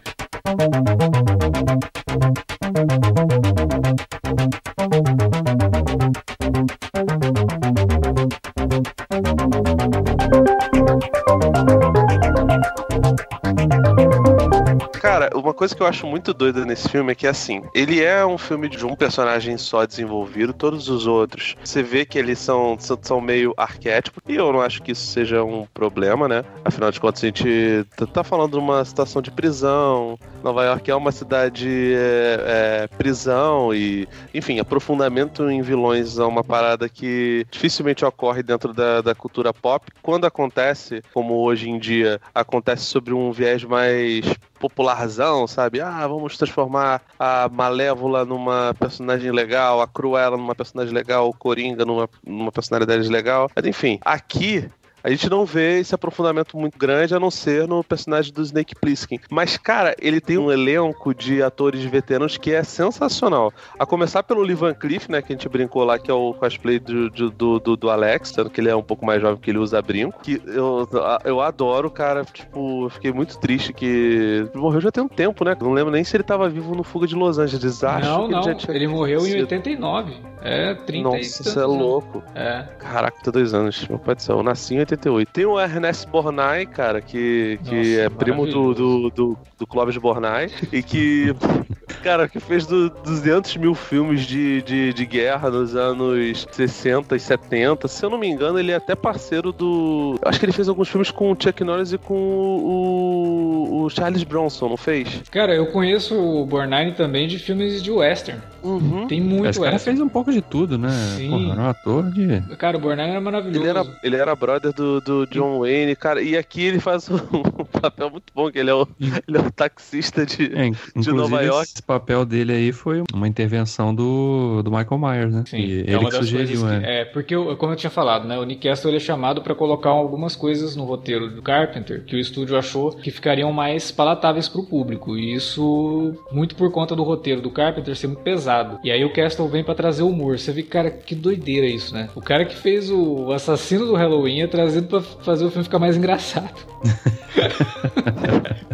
C: Coisa que eu acho muito doida nesse filme é que, assim, ele é um filme de um personagem só desenvolvido, todos os outros, você vê que eles são, são, são meio arquétipos, e eu não acho que isso seja um problema, né? Afinal de contas, a gente tá falando de uma situação de prisão, Nova York é uma cidade é, é, prisão e, enfim, aprofundamento em vilões é uma parada que dificilmente ocorre dentro da, da cultura pop. Quando acontece, como hoje em dia, acontece sobre um viés mais popularzão, sabe? Ah, vamos transformar a Malévola numa personagem legal, a Cruella numa personagem legal, o Coringa numa, numa personalidade legal. Mas enfim, aqui a gente não vê esse aprofundamento muito grande, a não ser no personagem do Snake Plissken. Mas, cara, ele tem um elenco de atores veteranos que é sensacional. A começar pelo Lee Van Cleef, né, que a gente brincou lá, que é o cosplay do, do, do, do Alex, tanto que ele é um pouco mais jovem que ele usa brinco. Que eu, eu adoro, cara. Tipo, fiquei muito triste que morreu já tem um tempo, né? Não lembro nem se ele tava vivo no Fuga de Los Angeles. Acho
A: não,
C: que
A: não.
C: ele, já tinha
A: ele morreu em 89. É, 30
C: Nossa, isso é louco.
A: É.
C: Caraca, tem dois anos. Meu pai do céu, eu nasci em 88. Tem o Ernest Borgnine, cara, que, que
A: Nossa,
C: é primo do, do, do, do Clóvis Borgnine e que, cara, que fez do, 200 mil filmes de, de, de guerra nos anos 60 e 70. Se eu não me engano, ele é até parceiro do. Eu acho que ele fez alguns filmes com o Chuck Norris e com o, o Charles Bronson, não fez?
A: Cara, eu conheço o Borgnine também de filmes de western.
C: Uhum.
A: Tem muito
B: Esse cara
A: western.
B: fez um pouco de tudo, né?
A: Sim.
B: Porra, era um ator de.
A: Cara, o Borgnine era maravilhoso.
C: Ele era, ele era brother do, do John Wayne, cara, e aqui ele faz um papel muito bom, que ele é o, ele é o taxista de.
B: É, inclusive,
C: Nova York.
B: esse papel dele aí foi uma intervenção do, do Michael Myers, né?
A: Sim,
B: E
A: é
B: ele
A: uma
B: que
A: das
B: sugeriu,
A: coisas que,
B: né?
A: é porque eu- como eu tinha falado, né, o Nick Castle ele é chamado para colocar algumas coisas no roteiro do Carpenter que o estúdio achou que ficariam mais palatáveis para o público e isso muito por conta do roteiro do Carpenter ser muito pesado. E aí o Castle vem para trazer humor. Você vê cara que doideira isso, né? O cara que fez o assassino do Halloween é trazido para fazer o filme ficar mais engraçado.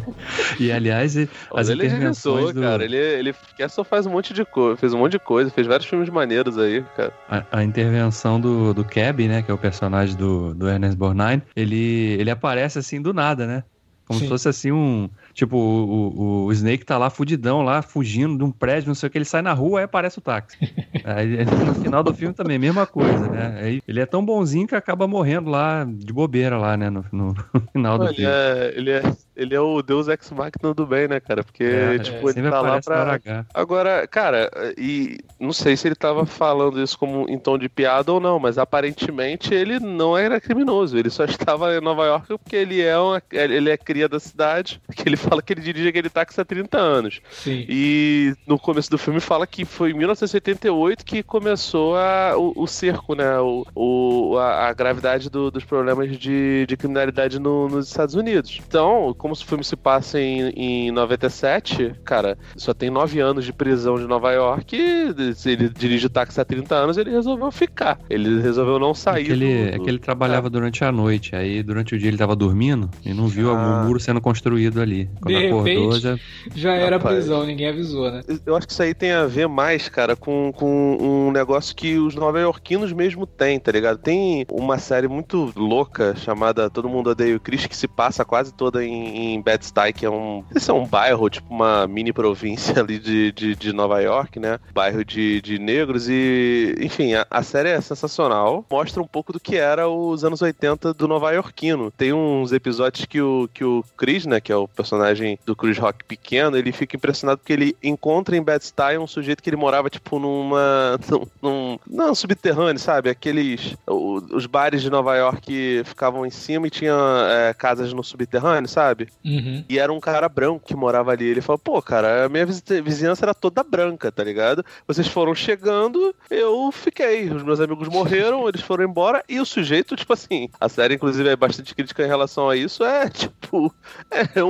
B: E aliás, as
C: ele
B: intervenções do,
C: cara. Ele, ele só faz um monte de coisa, fez um monte de coisa, fez vários filmes maneiros aí, cara.
B: a, a intervenção do, do Cab, né? Que é o personagem do, do Ernest Borgnine, ele, ele aparece assim do nada, né? Como
A: Sim.
B: se fosse assim um. Tipo, o, o, o Snake tá lá fudidão, lá, fugindo de um prédio, não sei o que, ele sai na rua, aí aparece o táxi. aí, no final do filme também, mesma coisa, né? Aí, ele é tão bonzinho que acaba morrendo lá de bobeira lá, né? No, no final do
C: Ele
B: filme.
C: é, ele, é, ele é o Deus Ex Machina do bem, né, cara? Porque,
B: É,
C: tipo,
A: é,
C: ele tá lá pra. Agora, cara, e não sei se ele tava falando isso como em tom de piada ou não, mas aparentemente ele não era criminoso. Ele só estava em Nova York porque ele é, uma, ele é cria da cidade, que ele fala que ele dirige aquele táxi há 30 anos.
A: Sim.
C: E no começo do filme fala que foi em 1978 que começou a, o, o cerco, né? O, o- a, a gravidade do- dos problemas de, de criminalidade no- nos Estados Unidos. Então, como o filme se passa em, em 97, cara, só tem nove anos de prisão de Nova York. E se ele dirige o táxi há 30 anos, ele resolveu ficar. Ele resolveu não
B: É
C: sair.
B: que, ele,
C: do-
B: é
C: do-
B: que ele trabalhava durante a noite, aí durante o dia ele tava dormindo e não viu
C: Ah.
B: o muro sendo construído ali. Quando
A: De
B: acordou,
A: repente-
B: já.
A: Já era
C: Rapaz.
A: prisão, ninguém avisou, né?
C: Eu acho que isso aí tem a ver mais, cara, com, com um negócio que os nova-iorquinos mesmo têm, tá ligado? Tem uma série muito louca chamada Todo Mundo Odeia o Chris, que se passa quase toda em, em Bed-Stuy, que é um... Esse é um bairro, tipo uma mini província ali de, de, de Nova York, né? Bairro de, de negros e... Enfim, a, a série é sensacional. Mostra um pouco do que era os anos 80 do nova-iorquino. Tem uns episódios que o, que o Chris, né, que é o personagem do Chris Rock pequeno, ele fica impressionado porque ele encontra em Bed-Stuy um sujeito que ele morava, tipo, numa... Num, não, subterrâneo, sabe? Aqueles... os bares de Nova York ficavam em cima e tinha é, casas no subterrâneo, sabe?
A: Uhum.
C: E era um cara branco que morava ali. Ele falou, pô, cara, a minha vizinhança era toda branca, tá ligado? Vocês foram chegando, eu fiquei. Os meus amigos morreram, eles foram embora. E o sujeito, tipo assim, a série, inclusive, é bastante crítica em relação a isso. É, tipo, é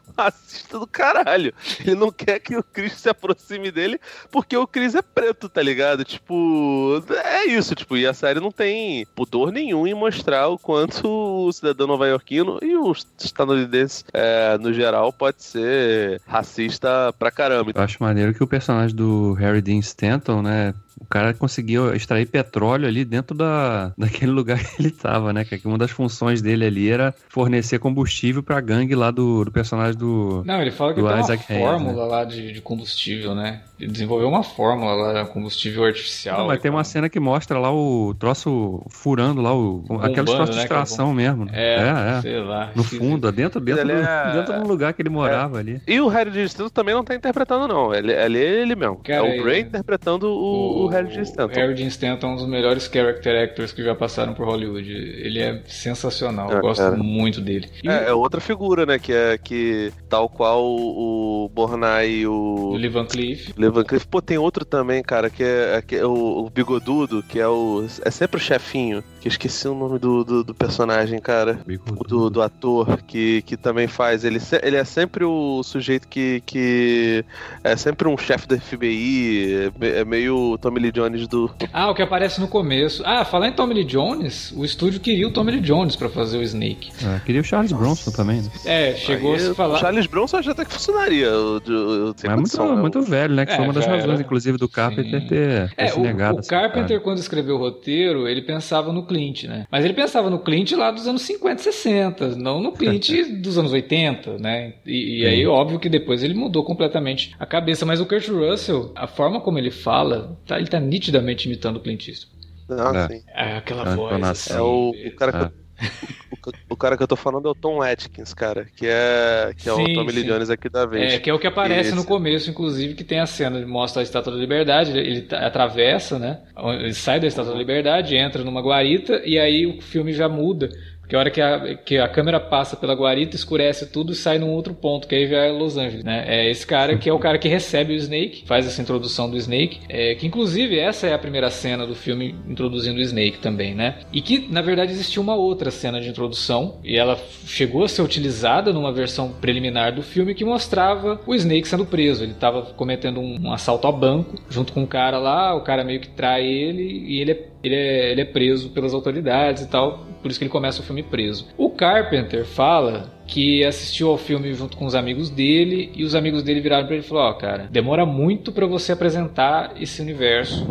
C: racista do caralho. Ele não quer que o Chris se aproxime dele porque o Chris é preto, tá ligado? Tipo, é isso, tipo, e a série não tem pudor nenhum em mostrar o quanto o cidadão nova-iorquino e os estadunidenses, é, no geral, pode ser racista pra caramba.
B: Eu acho maneiro que o personagem do Harry Dean Stanton, né? O cara conseguiu extrair petróleo ali dentro da, daquele lugar que ele tava, né? Que uma das funções dele ali era fornecer combustível pra gangue lá do, do personagem do.
A: Não, ele fala que tem uma fórmula né? lá de, de, combustível, né? Ele desenvolveu uma fórmula lá, combustível artificial. Não,
B: mas tem uma cena que mostra lá o troço furando lá, o, Bombando, aqueles troços né, de extração mesmo.
A: É, é, é, sei lá.
B: No fundo, dentro, dentro, do, é... dentro do lugar que ele morava é. ali.
C: E o Harry de Stanton também não tá interpretando, não. Ele, ele é ele mesmo. Cara, é o Bray interpretando o, o, de Stanton.
A: O Harry de Stanton é um dos melhores character actors que já passaram por Hollywood. Ele é sensacional. Eu gosto cara. muito dele.
C: E é, é, outra figura, né? Que é que, tal qual o, Bornai e o.
A: O Levan Cliff.
C: Levan Cliff. Pô, tem outro também, cara, que é, que é o, o Bigodudo, que é o. É sempre o chefinho. Que eu esqueci o nome do, do, do personagem, cara. Do, do ator, que, que também faz. Ele, ele é sempre o sujeito que, que é sempre um chefe da FBI. É, é meio Tommy Lee Jones do.
A: Ah, o que aparece no começo. Ah, falar em Tommy Lee Jones, o estúdio queria o Tommy Lee Jones pra fazer o Snake.
B: É, queria o Charles Bronson também, né?
A: É, chegou Aí, a se falar.
C: Charles Bronson já até que funcionaria. Eu,
B: eu, Mas é muito, né? muito velho, né? Que é, foi uma das razões, inclusive, do Carpenter Sim. ter, ter é, se negado.
A: O, o Carpenter, quando escreveu o roteiro, ele pensava no Clint, né? Mas ele pensava no Clint lá dos anos 50, 60, não no Clint dos anos 80, né? E, e aí, óbvio que depois ele mudou completamente a cabeça. Mas o Kurt Russell, a forma como ele fala, tá, ele tá nitidamente imitando o Clint Eastwood.
C: Não, é. sim.
A: É aquela é voz. Assim,
C: é o, o cara que eu o, cara que eu tô falando é o Tom Atkins, cara, que é, que é sim, o Tommy Lee Jones aqui da vez.
A: É, que é o que aparece Esse... no começo, inclusive, que tem a cena, mostra a Estátua da Liberdade, ele, ele atravessa, né? Ele sai da Estátua da Liberdade, entra numa guarita, e aí o filme já muda que a hora que a, que a câmera passa pela guarita, escurece tudo e sai num outro ponto, que aí é Los Angeles, né? É esse cara que é o cara que recebe o Snake, faz essa introdução do Snake, é, que inclusive essa é a primeira cena do filme introduzindo o Snake também, né? E que, na verdade, existia uma outra cena de introdução, e ela chegou a ser utilizada numa versão preliminar do filme que mostrava o Snake sendo preso. Ele estava cometendo um, um assalto a banco, junto com um cara lá, o cara meio que trai ele, e ele é ele é, ele é preso pelas autoridades e tal, por isso que ele começa o filme preso. O Carpenter fala que assistiu ao filme junto com os amigos dele e os amigos dele viraram para ele e falaram: "Ó, oh, cara, demora muito para você apresentar esse universo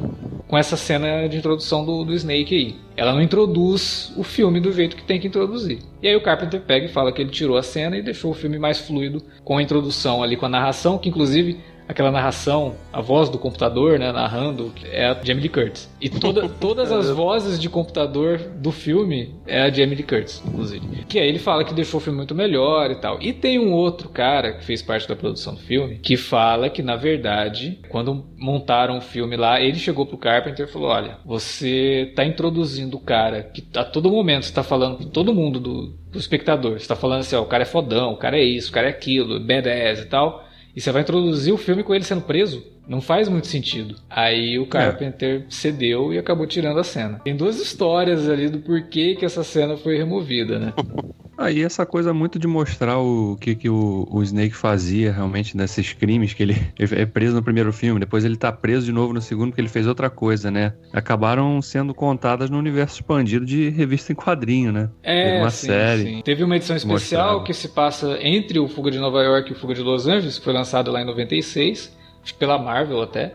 A: com essa cena de introdução do, do Snake aí. Ela não introduz o filme do jeito que tem que introduzir. E aí o Carpenter pega e fala que ele tirou a cena e deixou o filme mais fluido com a introdução ali com a narração, que inclusive aquela narração, a voz do computador, né, narrando, é a Jamie Lee Curtis. E toda, todas as vozes de computador do filme é a Jamie Lee Curtis, inclusive. Que aí ele fala que deixou o filme muito melhor e tal. E tem um outro cara que fez parte da produção do filme que fala que, na verdade, quando montaram o filme lá, ele chegou pro Carpenter e falou: Olha, você tá introduzindo o cara que a todo momento está falando com todo mundo do, do espectador. Você tá falando assim, ó, o cara é fodão, o cara é isso, o cara é aquilo, badass e tal e você vai introduzir o filme com ele sendo preso. Não faz muito sentido. Aí o Carpenter é. cedeu e acabou tirando a cena. Tem duas histórias ali do porquê que essa cena foi removida, né?
B: Aí essa coisa muito de mostrar o que, que o, o, Snake fazia realmente nesses crimes, que ele, ele, é preso no primeiro filme, depois ele tá preso de novo no segundo porque ele fez outra coisa, né? Acabaram sendo contadas no universo expandido de revista em quadrinho, né?
A: É, Teve uma sim, série. Sim. Teve uma edição especial mostrava. que se passa entre o Fuga de Nova York e o Fuga de Los Angeles, que foi lançado lá em 96, pela Marvel até.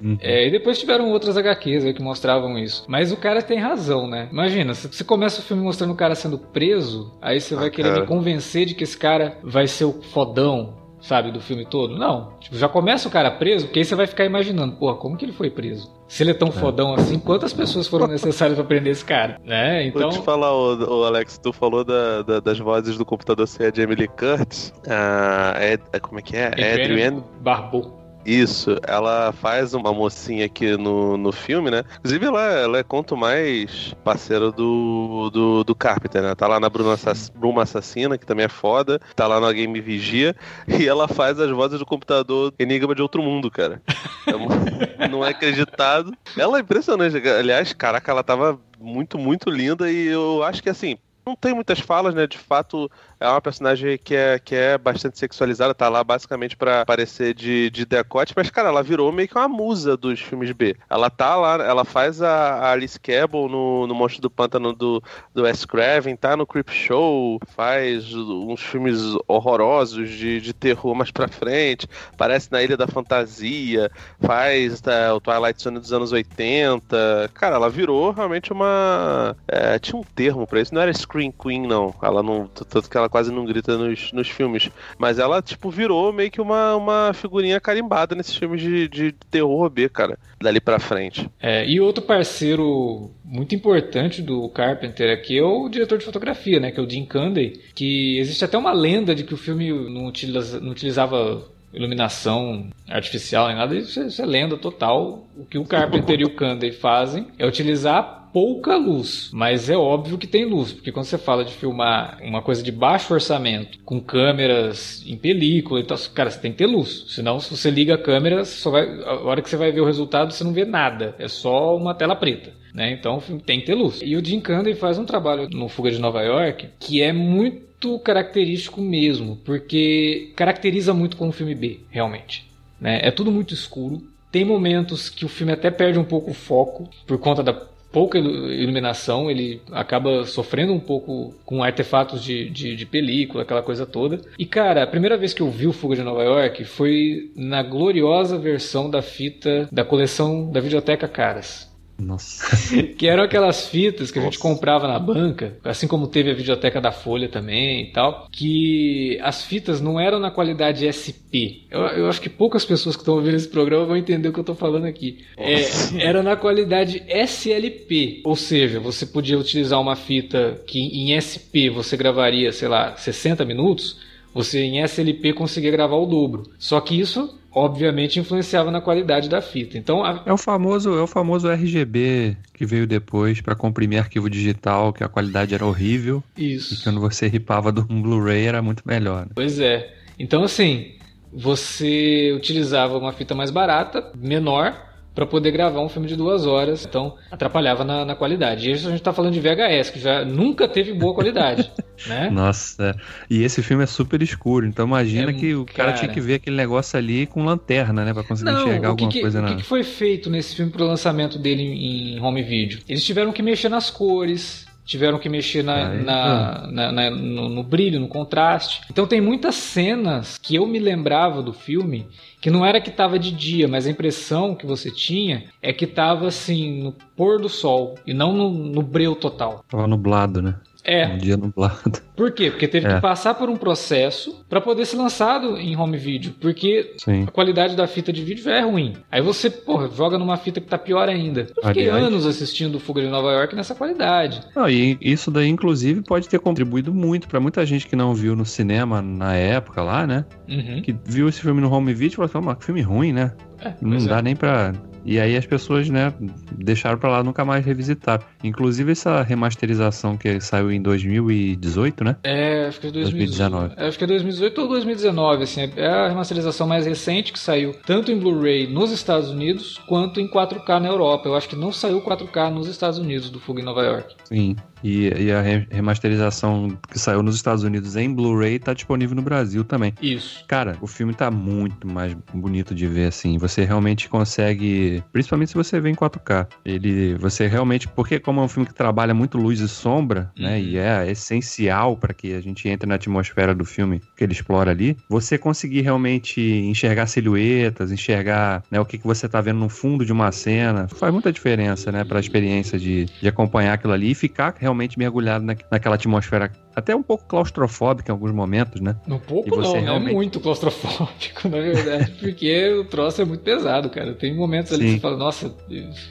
A: Uhum. É, e depois tiveram outras HQs aí que mostravam isso. Mas o cara tem razão, né? Imagina, você começa o filme mostrando o cara sendo preso, aí você ah, vai querer cara. me convencer de que esse cara vai ser o fodão, sabe, do filme todo. Não. Tipo, já começa o cara preso, porque aí você vai ficar imaginando, porra, como que ele foi preso? Se ele é tão é. fodão assim, quantas pessoas foram necessárias para prender esse cara? Né? Então...
C: Vou te falar, ô, ô Alex, tu falou da, da, das vozes do computador ser a Jamie Lee Curtis. Ah, é, é, como é que é?
A: Adrienne Barbeau.
C: Isso, ela faz uma mocinha aqui no, no filme, né? Inclusive, ela, ela é quanto mais parceira do, do, do Carpenter, né? Tá lá na Bruma, Assass Bruma Assassina, que também é foda. Tá lá na Game Vigia. E ela faz as vozes do computador Enigma de Outro Mundo, cara. É, não é acreditado. Ela é impressionante. Aliás, caraca, ela tava muito, muito linda. E eu acho que, assim, não tem muitas falas, né? De fato, é uma personagem que é, que é bastante sexualizada, tá lá basicamente para aparecer de, de decote, mas, cara, ela virou meio que uma musa dos filmes B. Ela tá lá, ela faz a, a Alice Cabell no, no Monstro do Pântano do, do Wes Craven, tá no Creep Show, faz uns filmes horrorosos de, de terror mais pra frente, aparece na Ilha da Fantasia, faz tá, o Twilight Zone dos anos 80. Cara, ela virou realmente uma. É, tinha um termo pra isso, não era Screen Queen, não. Ela não. Tanto que ela quase não grita nos, nos filmes. Mas ela, tipo, virou meio que uma, uma figurinha carimbada nesses filmes de, de terror B, cara. Dali pra frente.
A: É, e outro parceiro muito importante do Carpenter aqui é o diretor de fotografia, né? Que é o Jim Candy. Que existe até uma lenda de que o filme não, utiliza, não utilizava iluminação artificial nem nada, isso é, isso é lenda total. O que o Carpenter e o Candy fazem é utilizar pouca luz, mas é óbvio que tem luz, porque quando você fala de filmar uma coisa de baixo orçamento, com câmeras em película, então, cara, você tem que ter luz. Senão, se você liga a câmera, só vai, a hora que você vai ver o resultado, você não vê nada. É só uma tela preta. Né? Então tem que ter luz. E o Jim Candy faz um trabalho no Fuga de Nova York que é muito característico mesmo, porque caracteriza muito como filme B, realmente. Né? É tudo muito escuro. Tem momentos que o filme até perde um pouco o foco por conta da pouca iluminação, ele acaba sofrendo um pouco com artefatos de, de, de, película, aquela coisa toda. E cara, a primeira vez que eu vi o Fuga de Nova York foi na gloriosa versão da fita da coleção da Videoteca Caras.
B: Nossa.
A: que eram aquelas fitas que a gente comprava na banca, assim como teve a videoteca da Folha também e tal, que as fitas não eram na qualidade SP. Eu, eu acho que poucas pessoas que estão ouvindo esse programa vão entender o que eu estou falando aqui. É, era na qualidade SLP, ou seja, você podia utilizar uma fita que em SP você gravaria, sei lá, 60 minutos, você em SLP conseguia gravar o dobro. Só que isso obviamente influenciava na qualidade da fita. Então a...
B: é o famoso é o famoso RGB que veio depois para comprimir arquivo digital, que a qualidade era horrível.
A: Isso.
B: E quando você ripava de um Blu-ray era muito melhor. Né?
A: Pois é. Então assim, você utilizava uma fita mais barata, menor, para poder gravar um filme de duas horas. Então, atrapalhava na, na qualidade. E isso a gente está falando de VHS, que já nunca teve boa qualidade. né?
B: Nossa, e esse filme é super escuro. Então, imagina é, que o cara, cara, tinha que ver aquele negócio ali com lanterna, né? Para conseguir Não, enxergar alguma
A: que,
B: coisa
A: o
B: na.
A: Que foi feito nesse filme pro lançamento dele em home video? Eles tiveram que mexer nas cores tiveram que mexer na, na, na, na no, no, brilho, no contraste. Então tem muitas cenas que eu me lembrava do filme que não era que estava de dia, mas a impressão que você tinha é que estava assim no pôr do sol e não no, no breu total.
B: Tava nublado, né?
A: É.
B: Um dia nublado.
A: Por quê? Porque teve é. que passar por um processo para poder ser lançado em home video. Porque Sim. a qualidade da fita de vídeo já é ruim. Aí você, porra, joga numa fita que tá pior ainda. Eu fiquei Aliás, anos assistindo Fuga de Nova York nessa qualidade.
B: Não, e isso daí, inclusive, pode ter contribuído muito para muita gente que não viu no cinema na época lá, né? Uhum. Que viu esse filme no home video e falou, que filme ruim, né? É, não dá é. nem pra e aí as pessoas, né, deixaram para lá nunca mais revisitar. Inclusive essa remasterização que saiu em 2018, né?
A: É, acho que é 2019. É, acho que é 2018 ou 2019, assim. É a remasterização mais recente que saiu tanto em Blu-ray nos Estados Unidos quanto em 4K na Europa. Eu acho que não saiu 4K nos Estados Unidos do Fuga em Nova York.
B: Sim. E, e, a remasterização que saiu nos Estados Unidos em Blu-ray tá disponível no Brasil também.
A: Isso.
B: Cara, o filme tá muito mais bonito de ver, assim. Você realmente consegue. Principalmente se você vê em 4K. Ele. Você realmente. Porque, como é um filme que trabalha muito luz e sombra, né, uhum. né? E é essencial para que a gente entre na atmosfera do filme que ele explora ali, você conseguir realmente enxergar silhuetas, enxergar né, o que, que você tá vendo no fundo de uma cena. Faz muita diferença, né? Pra experiência de, de acompanhar aquilo ali e ficar realmente realmente mergulhado na, naquela atmosfera até um pouco claustrofóbica em alguns momentos, né?
A: Um pouco não, né? realmente... é muito claustrofóbico, na verdade, porque o troço é muito pesado, cara. Tem momentos ali Sim. que você fala, nossa,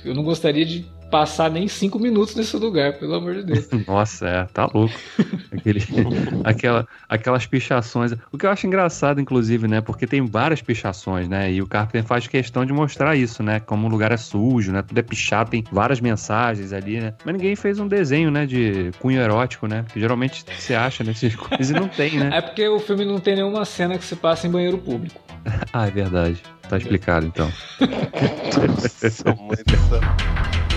A: eu não gostaria de passar nem cinco minutos nesse lugar, pelo amor de Deus.
B: Nossa, é, tá louco. Aquele, aquela, aquelas pichações. O que eu acho engraçado, inclusive, né? Porque tem várias pichações, né? E o Carpenter faz questão de mostrar isso, né? Como o lugar é sujo, né? Tudo é pichado, tem várias mensagens ali, né? Mas ninguém fez um desenho, né? De cunho erótico, né? Que geralmente se acha nesses coisas e não tem, né?
A: É porque o filme não tem nenhuma cena que se passa em banheiro público.
B: ah, é verdade. Tá explicado, então. Nossa, mãe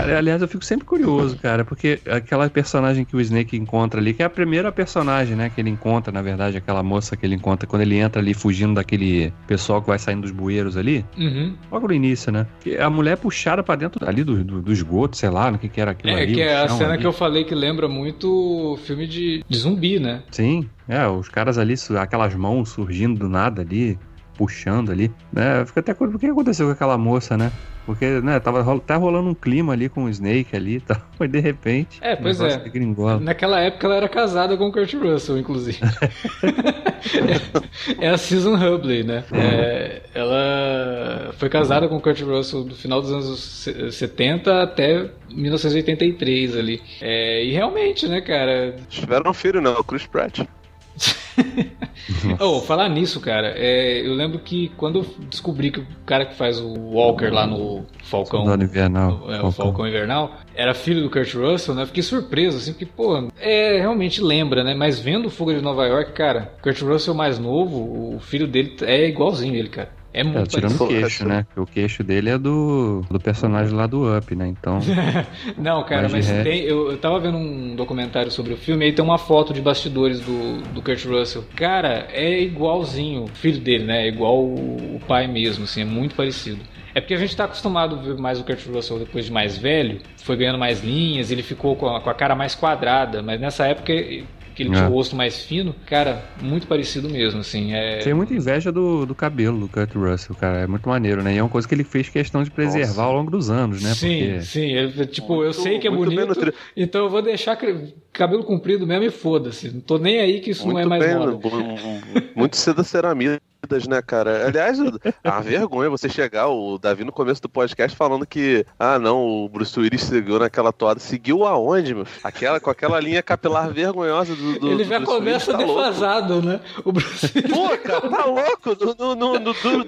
B: Cara, aliás, eu fico sempre curioso, cara, porque aquela personagem que o Snake encontra ali, que é a primeira personagem, né, que ele encontra, na verdade, aquela moça que ele encontra quando ele entra ali fugindo daquele pessoal que vai saindo dos bueiros ali,
A: Uhum.
B: logo no início, né? Que a mulher é puxada pra dentro ali do, do, do esgoto, sei lá, no que que era aquilo
A: É,
B: ali.
A: que
B: o
A: é a cena
B: ali.
A: que eu falei que lembra muito filme de, de zumbi, né?
B: Sim, é, os caras ali, aquelas mãos surgindo do nada ali, puxando ali, né? Fica até curioso, o que aconteceu com aquela moça, né? Porque, né, tava até rolando um clima ali com o Snake ali e tal, mas de repente...
A: É, pois é. Naquela época ela era casada com o Kurt Russell, inclusive. é a Susan Hubley, né? É, ela foi casada com o Kurt Russell no final dos anos se- 70 até 1983 ali. É, e realmente, né, cara?
C: Tiveram um filho, não, o Chris Pratt.
A: Oh, falar nisso, cara, é, eu lembro que quando eu descobri que o cara que faz o Walker lá no Falcão.
B: Soldado Invernal.
A: É, o Falcão Invernal, era filho do Kurt Russell, né? Fiquei surpreso, assim, porque, pô, é, realmente lembra, né? Mas vendo o Fuga de Nova York, cara, Kurt Russell mais novo, o filho dele é igualzinho ele, cara. É
B: É,
A: muito
B: tirando o queixo, né? Porque o queixo dele é do, do personagem lá do Up, né? Então,
A: Não, cara,
B: Mas
A: mas tem, eu, eu tava vendo um documentário sobre o filme e aí tem uma foto de bastidores do, do Kurt Russell. Cara, é igualzinho, o filho dele, né? É igual o, o pai mesmo, assim, é muito parecido. É porque a gente tá acostumado a ver mais o Kurt Russell depois de mais velho, foi ganhando mais linhas, ele ficou com a, com a cara mais quadrada, mas nessa época que ele tinha
B: É.
A: o rosto mais fino, cara, muito parecido mesmo, assim. É...
B: Tenho muita inveja do, do cabelo do Kurt Russell, cara. É muito maneiro, né? E é uma coisa que ele fez questão de preservar
C: Nossa.
B: ao longo dos anos, né?
A: Sim,
B: Porque
A: sim. Ele, tipo, eu
C: Muito-
A: sei que é bonito,
C: nutri-
A: então eu vou deixar cabelo comprido mesmo e foda-se. Não tô nem aí que isso não é
C: Muito
A: mais
C: bem,
A: moda.
C: muito cedo a ceramidas, né, cara? Aliás, uma vergonha você chegar, o Davi no começo do podcast falando que, ah, não, o Bruce Willis seguiu naquela toada. Seguiu aonde, meu? Aquela, com aquela linha capilar vergonhosa do, do
A: Ele
C: do
A: já
C: Bruce Willis,
A: começa
C: tá louco.
A: defasado, né? O Bruce Willis.
C: Pô, cara, tá louco? No, no, no, no duro,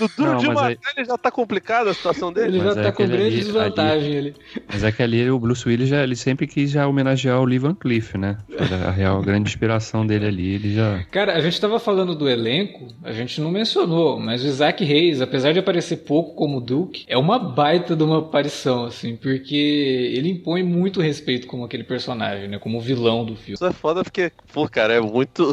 C: no duro
B: Não,
C: de matar,
B: aí-
C: ele já tá complicada a situação dele.
A: Ele
B: Mas
A: já
B: é
A: tá com grande
B: ali-
A: desvantagem ali.
B: Mas é que ali o Bruce Willis já, ele sempre quis já homenagear o Lee Van Cleef, né? Foi a real grande inspiração dele ali, ele já.
A: Cara, a gente tava falando do elenco, a gente não mencionou, mas o Isaac Reis, apesar de aparecer pouco como Duke, é uma baita de uma aparição, assim, porque ele impõe muito respeito como aquele personagem, né? Como o vilão do filme.
C: Isso é foda porque, pô, cara, é muito.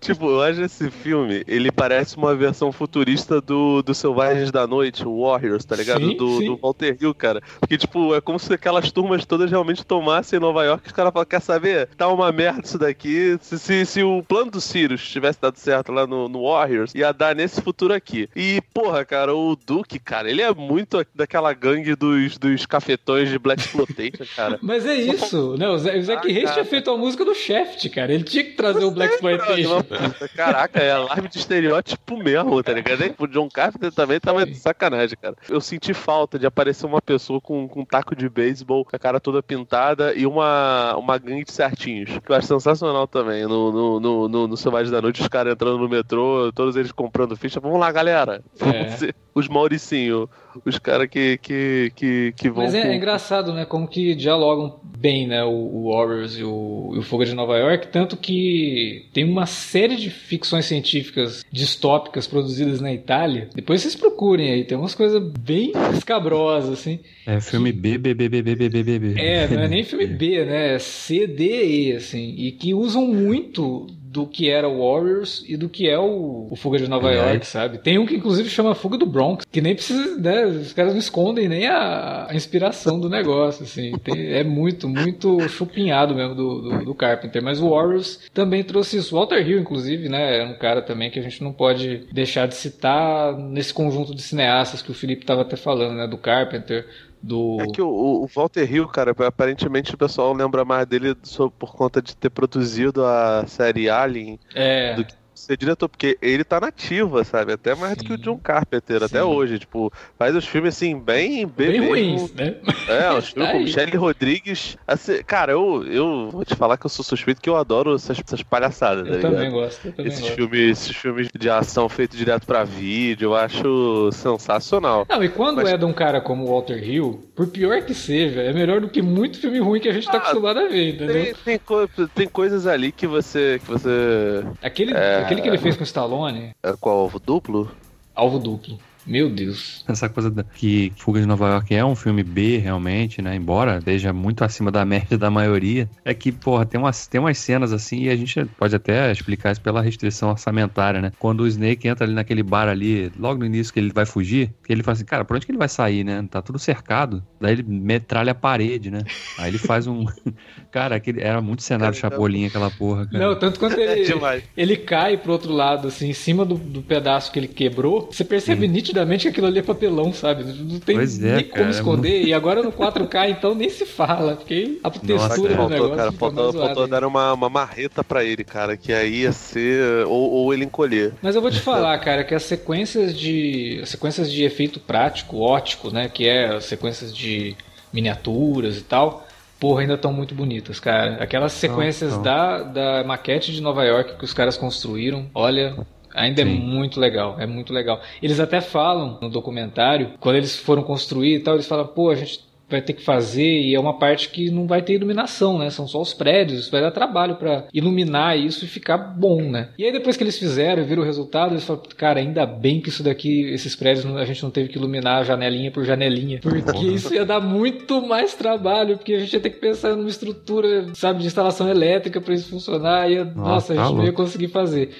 C: Tipo, eu acho esse filme, ele parece uma versão futurista do, do Selvagens da Noite, o Warriors, tá ligado?
A: Sim,
C: do,
A: sim.
C: do Walter Hill, cara. Porque, tipo, é como se aquelas turmas todas realmente tomassem Nova York e os caras falam, quer saber? Tá uma merda isso daqui. Se, se, se o plano do Sirius tivesse dado certo lá no, no Warriors, ia dar nesse futuro aqui. E, porra, cara, o Duke, cara, ele é muito daquela gangue dos, dos cafetões de Black Exploitation, cara.
A: Mas é isso, né? O Zac
C: Ah,
A: Reis tinha feito a música do Shaft, cara. Ele tinha que trazer o Black Exploitation.
C: Puta, Caraca, é alarme de estereótipo mesmo, tá ligado? E O John Carpenter também tava de sacanagem, cara. Eu senti falta de aparecer uma pessoa com, com um taco de beisebol, com a cara toda pintada e uma, uma gangue de certinhos. Que eu acho sensacional também. No, no, no, no, no Selvagem da Noite, os caras entrando no metrô, todos eles comprando ficha. Vamos lá, galera.
A: É.
C: Os Mauricinho, os caras que, que, que, que vão.
A: Mas é,
C: com...
A: é, engraçado, né? Como que dialogam bem, né? O, o Warriors e o, e o Fogo de Nova York. Tanto que tem uma série de ficções científicas distópicas produzidas na Itália. Depois vocês procurem aí, tem umas coisas bem escabrosas, assim.
B: É filme B, B, B, B, B, B, B, B.
A: É, não é nem filme B, né? É C, D, E, assim. E que usam muito do que era o Warriors e do que é o, o Fuga de Nova
B: Aliás.
A: York, sabe? Tem um que inclusive chama Fuga do Bronx, que nem precisa, né? Os caras não escondem nem a, a inspiração do negócio, assim. Tem- é muito, muito chupinhado mesmo do, do, do Carpenter. Mas o Warriors também trouxe isso. O Walter Hill, inclusive, né? É um cara também que a gente não pode deixar de citar nesse conjunto de cineastas que o Felipe estava até falando, né? Do Carpenter, do...
C: É que o, o Walter Hill, cara, aparentemente o pessoal lembra mais dele por conta de ter produzido a série Alien
A: É,
C: do que ser diretor, porque ele tá nativa, sabe? Até mais do que o
A: Sim.
C: John Carpenter, até
A: Sim.
C: hoje. Tipo, faz os filmes assim, bem
A: bem
C: mesmo.
A: ruins, né?
C: É, os filmes
A: Tá
C: com. Michelle Rodrigues. Assim, cara, eu, eu vou te falar que eu sou suspeito que eu adoro essas, essas palhaçadas, tá
A: Eu
C: ligado?
A: também gosto, eu também
C: Esses
A: gosto.
C: filmes, esses filmes de ação feitos direto pra vídeo, eu acho sensacional.
A: Não, e quando
C: Mas-
A: é de um cara como o Walter Hill, por pior que seja, é melhor do que muito filme ruim que a gente tá
C: Ah,
A: acostumado a ver, entendeu?
C: Tem, tem, co- tem coisas ali que você. que você.
A: Aquele,
C: É.
A: aquele que ele fez com o Stallone,
C: É, qual? Duplo?
A: Alvo Duplo. Meu Deus.
B: Essa coisa da, que Fuga de Nova York é um filme B, realmente, né? Embora esteja muito acima da média da maioria. É que, porra, tem umas, tem umas cenas assim, e a gente pode até explicar isso pela restrição orçamentária, né? Quando o Snake entra ali naquele bar ali, logo no início que ele vai fugir, que ele fala assim, cara, por onde que ele vai sair, né? Tá tudo cercado. Daí ele metralha a parede, né? Aí ele faz um. cara, aquele, era muito cenário chapolinha aquela porra, cara.
A: Não, tanto quanto ele, ele cai pro outro lado, assim, em cima do, do pedaço que ele quebrou, você percebe Sim. Nitidamente que aquilo ali é papelão, sabe? Não tem é, nem cara, como esconder. É muito... E agora no 4K, então, nem se fala, porque a textura Nossa, do
C: faltou,
A: negócio.
C: Cara, faltou, faltou dar uma, uma marreta pra ele, cara, que aí ia ser. Ou, ou ele encolher.
A: Mas eu vou te falar, cara, que as sequências de. As sequências de efeito prático, ótico, né? Que é as sequências de miniaturas e tal porra, ainda estão muito bonitas, cara. Aquelas sequências não, não. Da, da maquete de Nova York que os caras construíram, olha, Ainda é Sim. é muito legal, é muito legal. Eles até falam no documentário, quando eles foram construir e tal, eles falam, pô, a gente vai ter que fazer e é uma parte que não vai ter iluminação, né? São só os prédios, vai dar trabalho para iluminar isso e ficar bom, né? E aí depois que eles fizeram, viram o resultado, eles falaram, cara, ainda bem que isso daqui, esses prédios a gente não teve que iluminar janelinha por janelinha, porque isso ia dar muito mais trabalho, porque a gente ia ter que pensar numa estrutura, sabe, de instalação elétrica para isso funcionar e nossa, nossa a gente tá não ia conseguir fazer.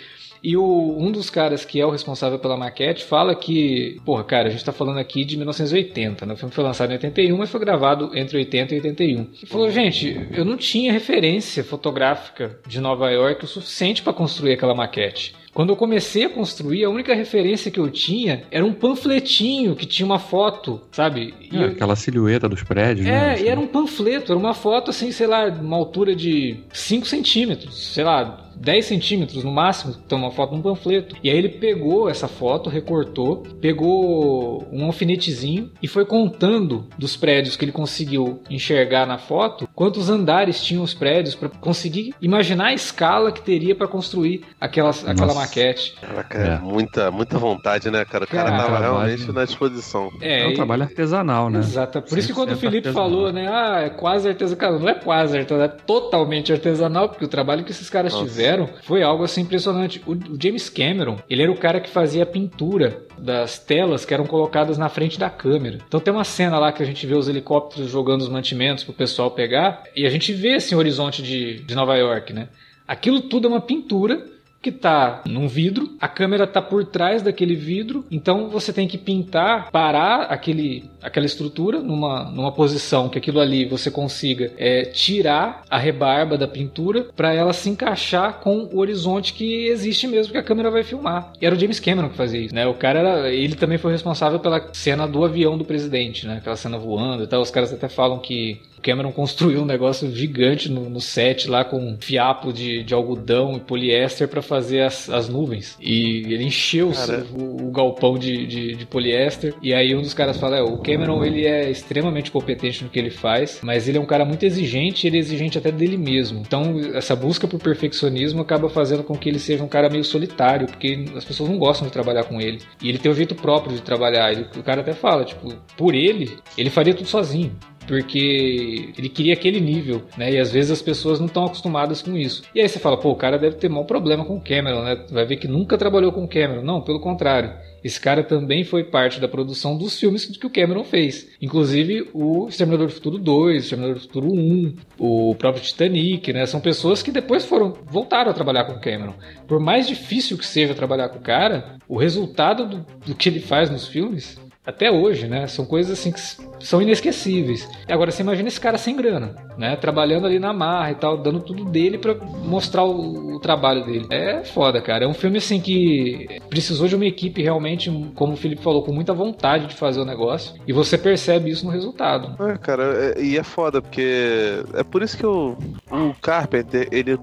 A: E o, um dos caras que é o responsável pela maquete fala que, porra, cara, a gente tá falando aqui de 1980, né? O filme foi lançado em 81, mas foi gravado entre 80 e 81. Ele falou, gente, eu não tinha referência fotográfica de Nova York o suficiente para construir aquela maquete. Quando eu comecei a construir, a única referência que eu tinha era um panfletinho que tinha uma foto, sabe?
B: É, aquela silhueta dos prédios,
A: é,
B: né?
A: É, e era um panfleto, era uma foto assim, sei lá, uma altura de 5 centímetros, sei lá, 10 centímetros no máximo, então uma foto num panfleto. E aí ele pegou essa foto, recortou, pegou um alfinetezinho e foi contando dos prédios que ele conseguiu enxergar na foto, quantos andares tinham os prédios para conseguir imaginar a escala que teria para construir aquela, aquela maquete.
C: Caraca, é. muita, muita vontade, né, cara? O cara, cara tava realmente na disposição.
B: É, é um trabalho artesanal, né?
A: Exato. Por isso que quando o Felipe artesanal. falou, né, ah, é quase artesanal, não é quase artesanal, é totalmente artesanal, porque o trabalho que esses caras Nossa. tiveram fizeram foi algo assim impressionante. O, o James Cameron, ele era o cara que fazia a pintura das telas que eram colocadas na frente da câmera. Então tem uma cena lá que a gente vê os helicópteros jogando os mantimentos pro pessoal pegar e a gente vê esse horizonte de, de Nova York, né? Aquilo tudo é uma pintura que está num vidro, a câmera está por trás daquele vidro, então você tem que pintar, parar aquele, aquela estrutura numa, numa posição que aquilo ali você consiga é, tirar a rebarba da pintura para ela se encaixar com o horizonte que existe mesmo que a câmera vai filmar. E era o James Cameron que fazia isso, né? O cara era, ele também foi responsável pela cena do avião do presidente, né? Aquela cena voando e tal. Os caras até falam que Cameron construiu um negócio gigante no, no set lá com fiapo de, de algodão e poliéster para fazer as, as nuvens. E ele encheu o, o, galpão de, de, de, poliéster. E aí um dos caras fala: é, o Cameron ele é extremamente competente no que ele faz, mas ele é um cara muito exigente ele é exigente até dele mesmo. Então essa busca por perfeccionismo acaba fazendo com que ele seja um cara meio solitário, porque as pessoas não gostam de trabalhar com ele. E ele tem o um jeito próprio de trabalhar. Ele, o cara até fala, tipo, por ele, ele faria tudo sozinho porque ele queria aquele nível, né? E às vezes as pessoas não estão acostumadas com isso. E aí você fala, pô, o cara deve ter mau problema com o Cameron, né? Vai ver que nunca trabalhou com o Cameron. Não, pelo contrário. Esse cara também foi parte da produção dos filmes que o Cameron fez. Inclusive o Exterminador do Futuro 2, o Exterminador do Futuro 1, o próprio Titanic, né? São pessoas que depois foram voltaram a trabalhar com o Cameron. Por mais difícil que seja trabalhar com o cara, o resultado do, do que ele faz nos filmes até hoje, né? São coisas assim que são inesquecíveis. E agora você imagina esse cara sem grana, né? Trabalhando ali na marra e tal, dando tudo dele para mostrar o, o, trabalho dele. É foda, cara. É um filme assim que precisou de uma equipe realmente, como o Felipe falou, com muita vontade de fazer o negócio. E você percebe isso no resultado.
C: É, cara, é, e é foda porque é por isso que o, o Carpenter, ele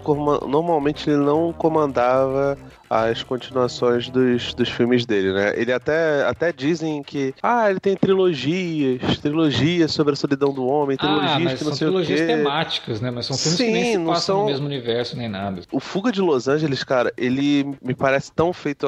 C: normalmente ele não comandava as continuações dos, dos filmes dele, né? Ele até, até dizem que, ah, ele tem trilogias, trilogias sobre a solidão do homem, trilogias ah, que não sei o quê. São trilogias
A: temáticas, né? Mas são filmes Sim, que nem se passam são... no mesmo universo nem nada.
C: O Fuga de Los Angeles, cara, ele me parece tão feito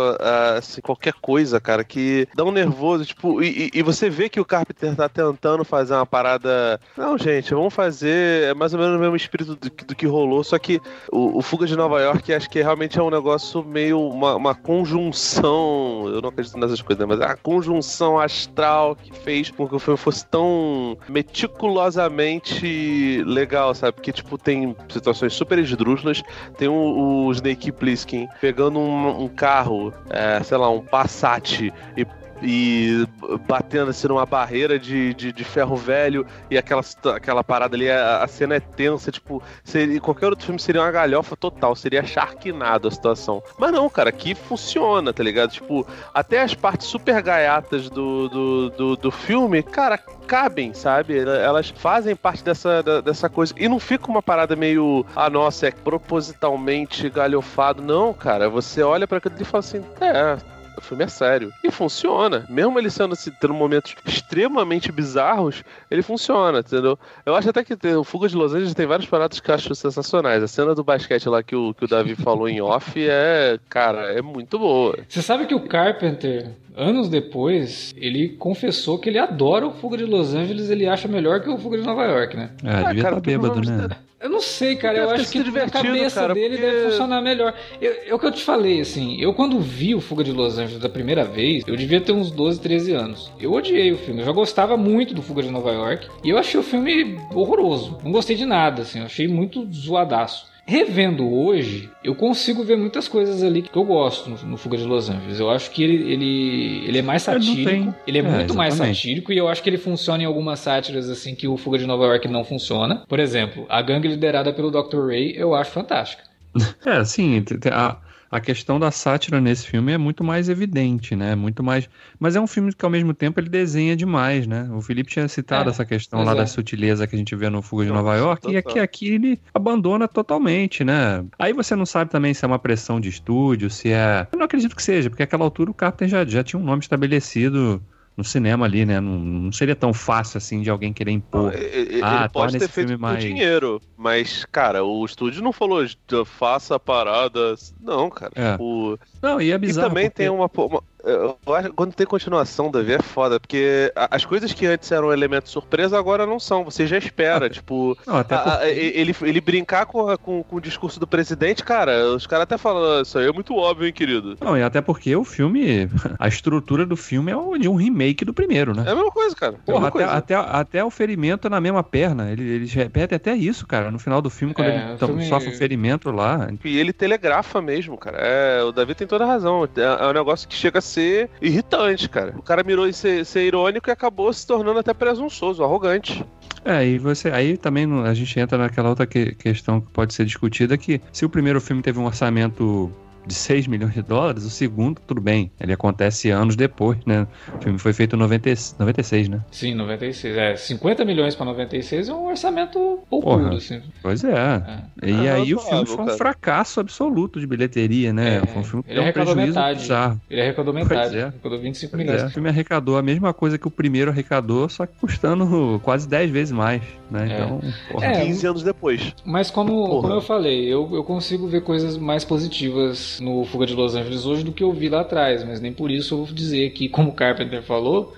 C: assim, qualquer coisa, cara, que dá um nervoso, tipo, e, e, você vê que o Carpenter tá tentando fazer uma parada. Não, gente, vamos fazer é mais ou menos o mesmo espírito do, do que rolou, só que o, o Fuga de Nova York acho que realmente é um negócio meio uma, uma conjunção. Eu não acredito nessas coisas, né? mas a conjunção astral que fez com que o filme fosse tão meticulosamente legal, sabe? Porque, tipo, tem situações super esdrúxulas. Tem o, o Snake Plissken pegando um, um carro, é, sei lá, um Passat e e batendo assim numa barreira de, de, de, ferro velho e aquela, aquela parada ali, a, a cena é tensa, tipo, seria, qualquer outro filme seria uma galhofa total, seria charquinado a situação. Mas não, cara, aqui funciona, tá ligado? Tipo, até as partes super gaiatas do, do, do, do filme, cara, cabem, sabe? Elas fazem parte dessa, dessa coisa. E não fica uma parada meio, ah, nossa, é propositalmente galhofado. Não, cara, você olha para aquilo e fala assim, é, o filme é sério. E funciona. Mesmo ele sendo assim, tendo momentos extremamente bizarros, ele funciona, entendeu? Eu acho até que tem, o Fuga de Los Angeles tem vários paradas que eu acho sensacionais. A cena do basquete lá que o, que o Davi falou em off é, cara, é muito boa.
A: Você sabe que o Carpenter, anos depois, ele confessou que ele adora o Fuga de Los Angeles, ele acha melhor que o Fuga de Nova York, né?
B: É, ah, devia estar tá bêbado, né?
A: Eu não sei, cara. Eu acho que na cabeça cara, dele porque... deve funcionar melhor. é o que eu te falei, assim. Eu, quando vi o Fuga de Los Angeles da primeira vez, eu devia ter uns 12, 13 anos. Eu odiei o filme. Eu já gostava muito do Fuga de Nova York. E eu achei o filme horroroso. Não gostei de nada, assim. Eu achei muito zoadaço. Revendo hoje, eu consigo ver muitas coisas ali que eu gosto no, no Fuga de Los Angeles. Eu acho que ele, ele, ele é mais satírico. Ele é, é muito exatamente. mais satírico e eu acho que ele funciona em algumas sátiras assim que o Fuga de Nova York não funciona. Por exemplo, a gangue liderada pelo Dr. Ray eu acho fantástica.
B: É, sim, a, a questão da sátira nesse filme é muito mais evidente, né? Muito mais. Mas é um filme que ao mesmo tempo ele desenha demais, né? O Felipe tinha citado é, essa questão lá é. da sutileza que a gente vê no Fuga de Nova York, total. e aqui, aqui ele abandona totalmente, né? Aí você não sabe também se é uma pressão de estúdio, se é. Eu não acredito que seja, porque naquela altura o Carpenter já, já tinha um nome estabelecido no cinema ali, né? Não, não, seria tão fácil assim de alguém querer impor.
C: ele, ah, ele pode ter feito mais... dinheiro, mas, cara, o estúdio não falou faça a parada. Não, cara.
B: É. O... Não, e é bizarro.
C: E também porque... tem uma, uma eu acho quando tem continuação, Davi, é foda, porque as coisas que antes eram um elemento surpresa agora não são. Você já espera, ah, tipo. Não, até porque... a, ele, ele brincar com, com, com, o discurso do presidente, cara, os caras até falam, isso aí é muito óbvio, hein, querido.
B: Não, e até porque o filme, a estrutura do filme é de um remake do primeiro, né?
C: É a mesma coisa, cara.
B: É Porra, até, coisa. Até, até o ferimento na mesma perna. Ele, eles repetem até isso, cara, no final do filme, quando é, ele filme... sofre o ferimento lá.
C: E ele telegrafa mesmo, cara. É, o Davi tem toda a razão. É, é um negócio que chega a ser irritante, cara. O cara mirou em ser, ser irônico e acabou se tornando até presunçoso, arrogante.
B: É, e você. Aí também a gente entra naquela outra que, questão que pode ser discutida, que se o primeiro filme teve um orçamento de 6 milhões de dólares, o segundo, tudo bem, ele acontece anos depois, né? O filme foi feito em 90, 96, né?
A: Sim, 96. É, 50 milhões para 96 é um orçamento pouco, assim.
B: Pois é. é. E ah, aí o filme foi um cara. fracasso absoluto de bilheteria, né? É, foi um filme que
A: ele
B: deu um prejuízo
A: metade. bizarro. Ele arrecadou metade. É. Arrecadou 25 pois milhões. É.
B: O filme arrecadou a mesma coisa que o primeiro arrecadou, só que custando quase 10 vezes mais, né? É. Então,
C: porra. É, 15 anos depois.
A: Mas como, como eu falei, eu, eu consigo ver coisas mais positivas no Fuga de Los Angeles hoje do que eu vi lá atrás, mas nem por isso eu vou dizer que, como o Carpenter falou,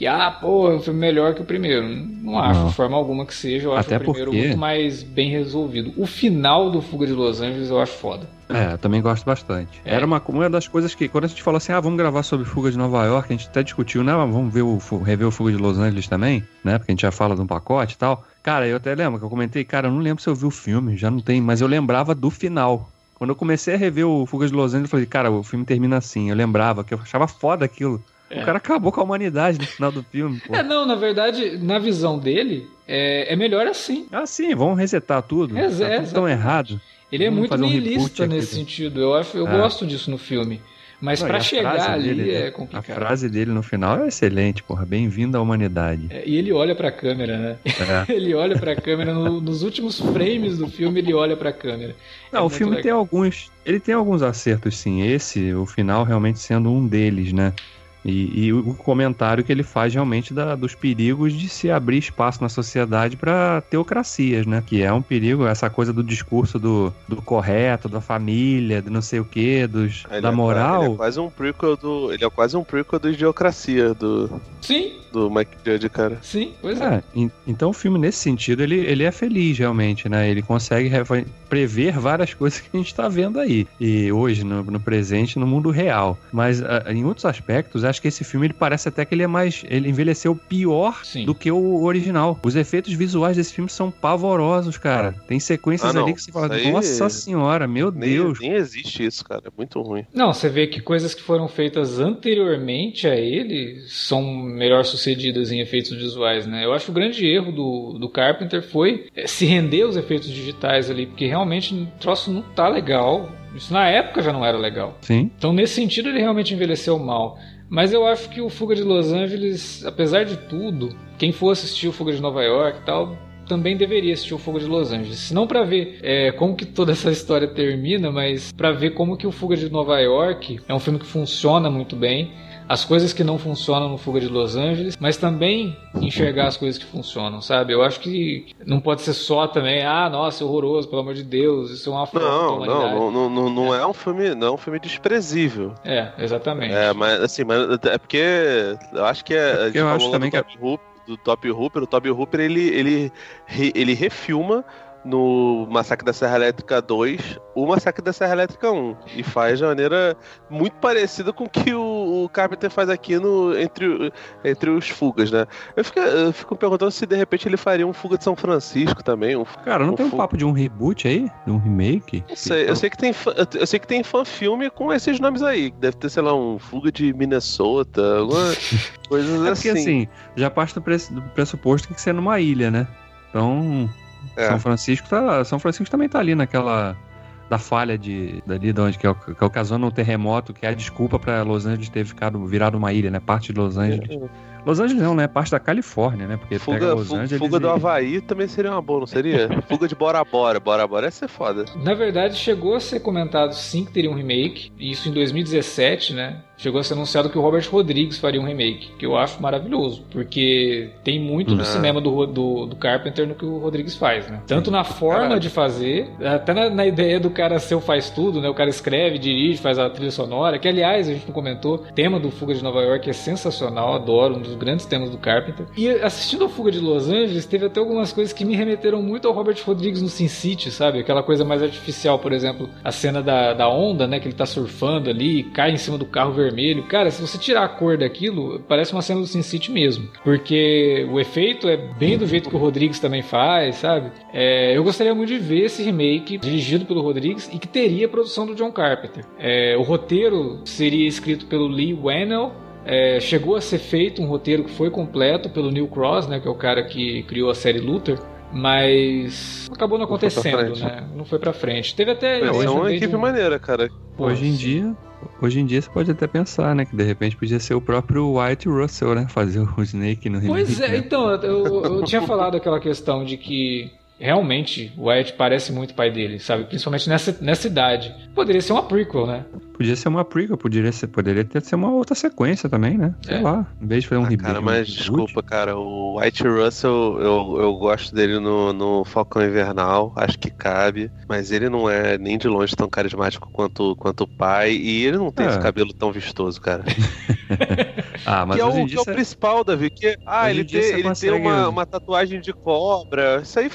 A: que, ah, pô, é um filme melhor que o primeiro. Não acho, de forma alguma que seja. Eu acho Até o primeiro porque... muito mais bem resolvido. O final do Fuga de Los Angeles eu acho foda.
B: É, eu também gosto bastante. É. Era uma, uma das coisas que, quando a gente falou assim, ah, vamos gravar sobre Fuga de Nova York, a gente até discutiu, né? Vamos ver o, rever o Fuga de Los Angeles também, né? Porque a gente já fala de um pacote e tal. Cara, eu até lembro que eu comentei, cara, eu não lembro se eu vi o filme, já não tem, mas eu lembrava do final. Quando eu comecei a rever o Fuga de Los Angeles, eu falei, cara, o filme termina assim. Eu lembrava que eu achava foda aquilo. É. O cara acabou com a humanidade no final do filme. Pô.
A: É, não, na verdade, na visão dele, é, é melhor assim.
B: Ah, sim, vamos resetar tudo. Reset, tá tudo tão errado.
A: Ele é muito nihilista um nesse sentido. Eu, acho, eu é. gosto disso no filme. Mas para chegar ali dele, é complicado.
B: A frase dele no final é excelente, porra. Bem-vindo à humanidade.
A: É, e ele olha pra câmera, né? É. ele olha pra câmera. No, nos últimos frames do filme, ele olha pra câmera.
B: Não, é o filme legal. tem alguns. Ele tem alguns acertos, sim. Esse, o final, realmente sendo um deles, né? E, e o comentário que ele faz realmente da, dos perigos de se abrir espaço na sociedade para teocracias, né? Que é um perigo, essa coisa do discurso do, do correto, da família, do não sei o que, dos,
C: Ele
B: da
C: é-
B: moral.
C: Ele é quase um prequel do. Ele é quase um prequel do Idiocracia do,
A: Sim,
C: do Mike Judge, cara.
A: sim, pois é.
B: É, en- então o filme nesse sentido ele, ele é feliz realmente, né? Ele consegue prever várias coisas que a gente tá vendo aí. E hoje, no, no presente, no mundo real. Mas ah, em outros aspectos, acho que esse filme ele parece até que ele é mais. Ele envelheceu pior
A: Sim.
B: do que o original. Os efeitos visuais desse filme são pavorosos, cara. Tem sequências
C: Ah,
B: ali que você fala,
C: aí-
B: nossa senhora, meu
C: Nem,
B: Deus.
C: nem existe isso, cara. É muito ruim.
A: Não, você vê que coisas que foram feitas anteriormente a ele são melhor sucedidas em efeitos visuais, né? Eu acho que o grande erro do, do Carpenter foi eh, se render aos efeitos digitais ali, porque realmente o troço não tá legal. Isso na época já não era legal.
B: Sim.
A: Então, nesse sentido, ele realmente envelheceu mal. Mas eu acho que o Fuga de Los Angeles, apesar de tudo, quem for assistir o Fuga de Nova York e tal, também deveria assistir o Fuga de Los Angeles. Se não para ver é, como que toda essa história termina, mas para ver como que o Fuga de Nova York é um filme que funciona muito bem. As coisas que não funcionam no Fuga de Los Angeles, mas também enxergar as coisas que funcionam, sabe? Eu acho que não pode ser só também, ah, nossa, é horroroso, pelo amor de Deus, isso é uma afronta
C: Não,
A: humanidade.
C: não, não, não, não é um filme, não é um filme desprezível.
A: É, exatamente.
C: É, mas assim, mas é porque eu acho que é. a gente
B: eu
C: falou
B: acho também
C: do
B: que
C: Top Hoop, do Top Hooper, o Top Hooper ele, ele, ele refilma no Massacre da Serra Elétrica 2 o Massacre da Serra Elétrica 1 e faz de maneira muito parecida com o que o, o Carpenter faz aqui no, entre, entre os fugas, né? Eu fico, eu fico perguntando se de repente ele faria um Fuga de São Francisco também, um
B: Cara, não
C: Um
B: tem um
C: fu-
B: papo de um reboot aí? De um remake?
C: Não sei, eu sei que tem fã- eu sei que tem fan filme com esses nomes aí. Deve ter, sei lá, um Fuga de Minnesota, alguma coisas
B: É porque
C: assim.
B: assim, já parte do, pres- do pressuposto que que ser numa ilha, né? Então,
C: É.
B: São Francisco tá. São Francisco também tá ali naquela. Da falha de. Dali de onde que, é, o- que ocasionou o terremoto, que é a desculpa pra Los Angeles ter ficado virado uma ilha, né? Parte de Los Angeles. Los Angeles não, né? Parte da Califórnia, né? Porque pega
C: Fuga,
B: Los
C: fu-
B: Angeles.
C: fuga
B: e-
C: do Havaí também seria uma boa, não seria? fuga de Bora Bora. Bora Bora ia ser foda.
A: Na verdade, chegou a ser comentado sim que teria um remake, e isso em 2017, né? Chegou a ser anunciado que o Robert Rodrigues faria um remake, que eu acho maravilhoso, porque tem muito do
C: Ah.
A: cinema do, do, do Carpenter no que o Rodrigues faz, né? Tanto na forma
C: Caralho.
A: de fazer, até na, na ideia do cara ser o faz tudo, né? O cara escreve, dirige, faz a trilha sonora, que aliás, a gente não comentou, o tema do Fuga de Nova York é sensacional, adoro, um dos grandes temas do Carpenter. E assistindo ao Fuga de Los Angeles, teve até algumas coisas que me remeteram muito ao Robert Rodrigues no Sin City, sabe? Aquela coisa mais artificial, por exemplo, a cena da, da onda, né? Que ele tá surfando ali, cai em cima do carro vermelho. Cara, se você tirar a cor daquilo, parece uma cena do Sin City mesmo. Porque o efeito é bem do jeito que o Rodrigues também faz, sabe? É, eu gostaria muito de ver esse remake dirigido pelo Rodrigues e que teria a produção do John Carpenter. É, o roteiro seria escrito pelo Lee Whannell, é, chegou a ser feito um roteiro que foi completo pelo Neil Cross, né, que é o cara que criou a série Luther, mas acabou não
C: Não foi
A: acontecendo, né? Não foi pra frente. Teve até
C: é uma equipe
A: um-
C: maneira, cara.
B: Hoje em dia. Hoje em dia você pode até pensar, né? Que de repente podia ser o próprio White Russell, né? Fazer o Snake no remake.
A: Pois é,
B: né?
A: então, eu, eu tinha falado aquela questão de que realmente o Wyatt parece muito pai dele, sabe? Principalmente nessa, nessa idade. Poderia ser uma prequel, né?
B: Podia ser uma prequel, poderia, ser, poderia ter ser uma outra sequência também, né? Sei
A: É.
B: lá. Em vez de fazer um
C: Ah, cara,
B: um
C: mas
B: reboot.
C: desculpa, cara. O White Russell, eu, eu gosto dele no, no Falcão Invernal, acho que cabe. Mas ele não é nem de longe tão carismático quanto, quanto o pai. E ele não tem
B: É.
C: esse cabelo tão vistoso, cara.
B: Ah, mas
C: que é o, que é o principal, Davi. Que, ah, ele tem, ele tem uma, uma tatuagem de cobra. Isso aí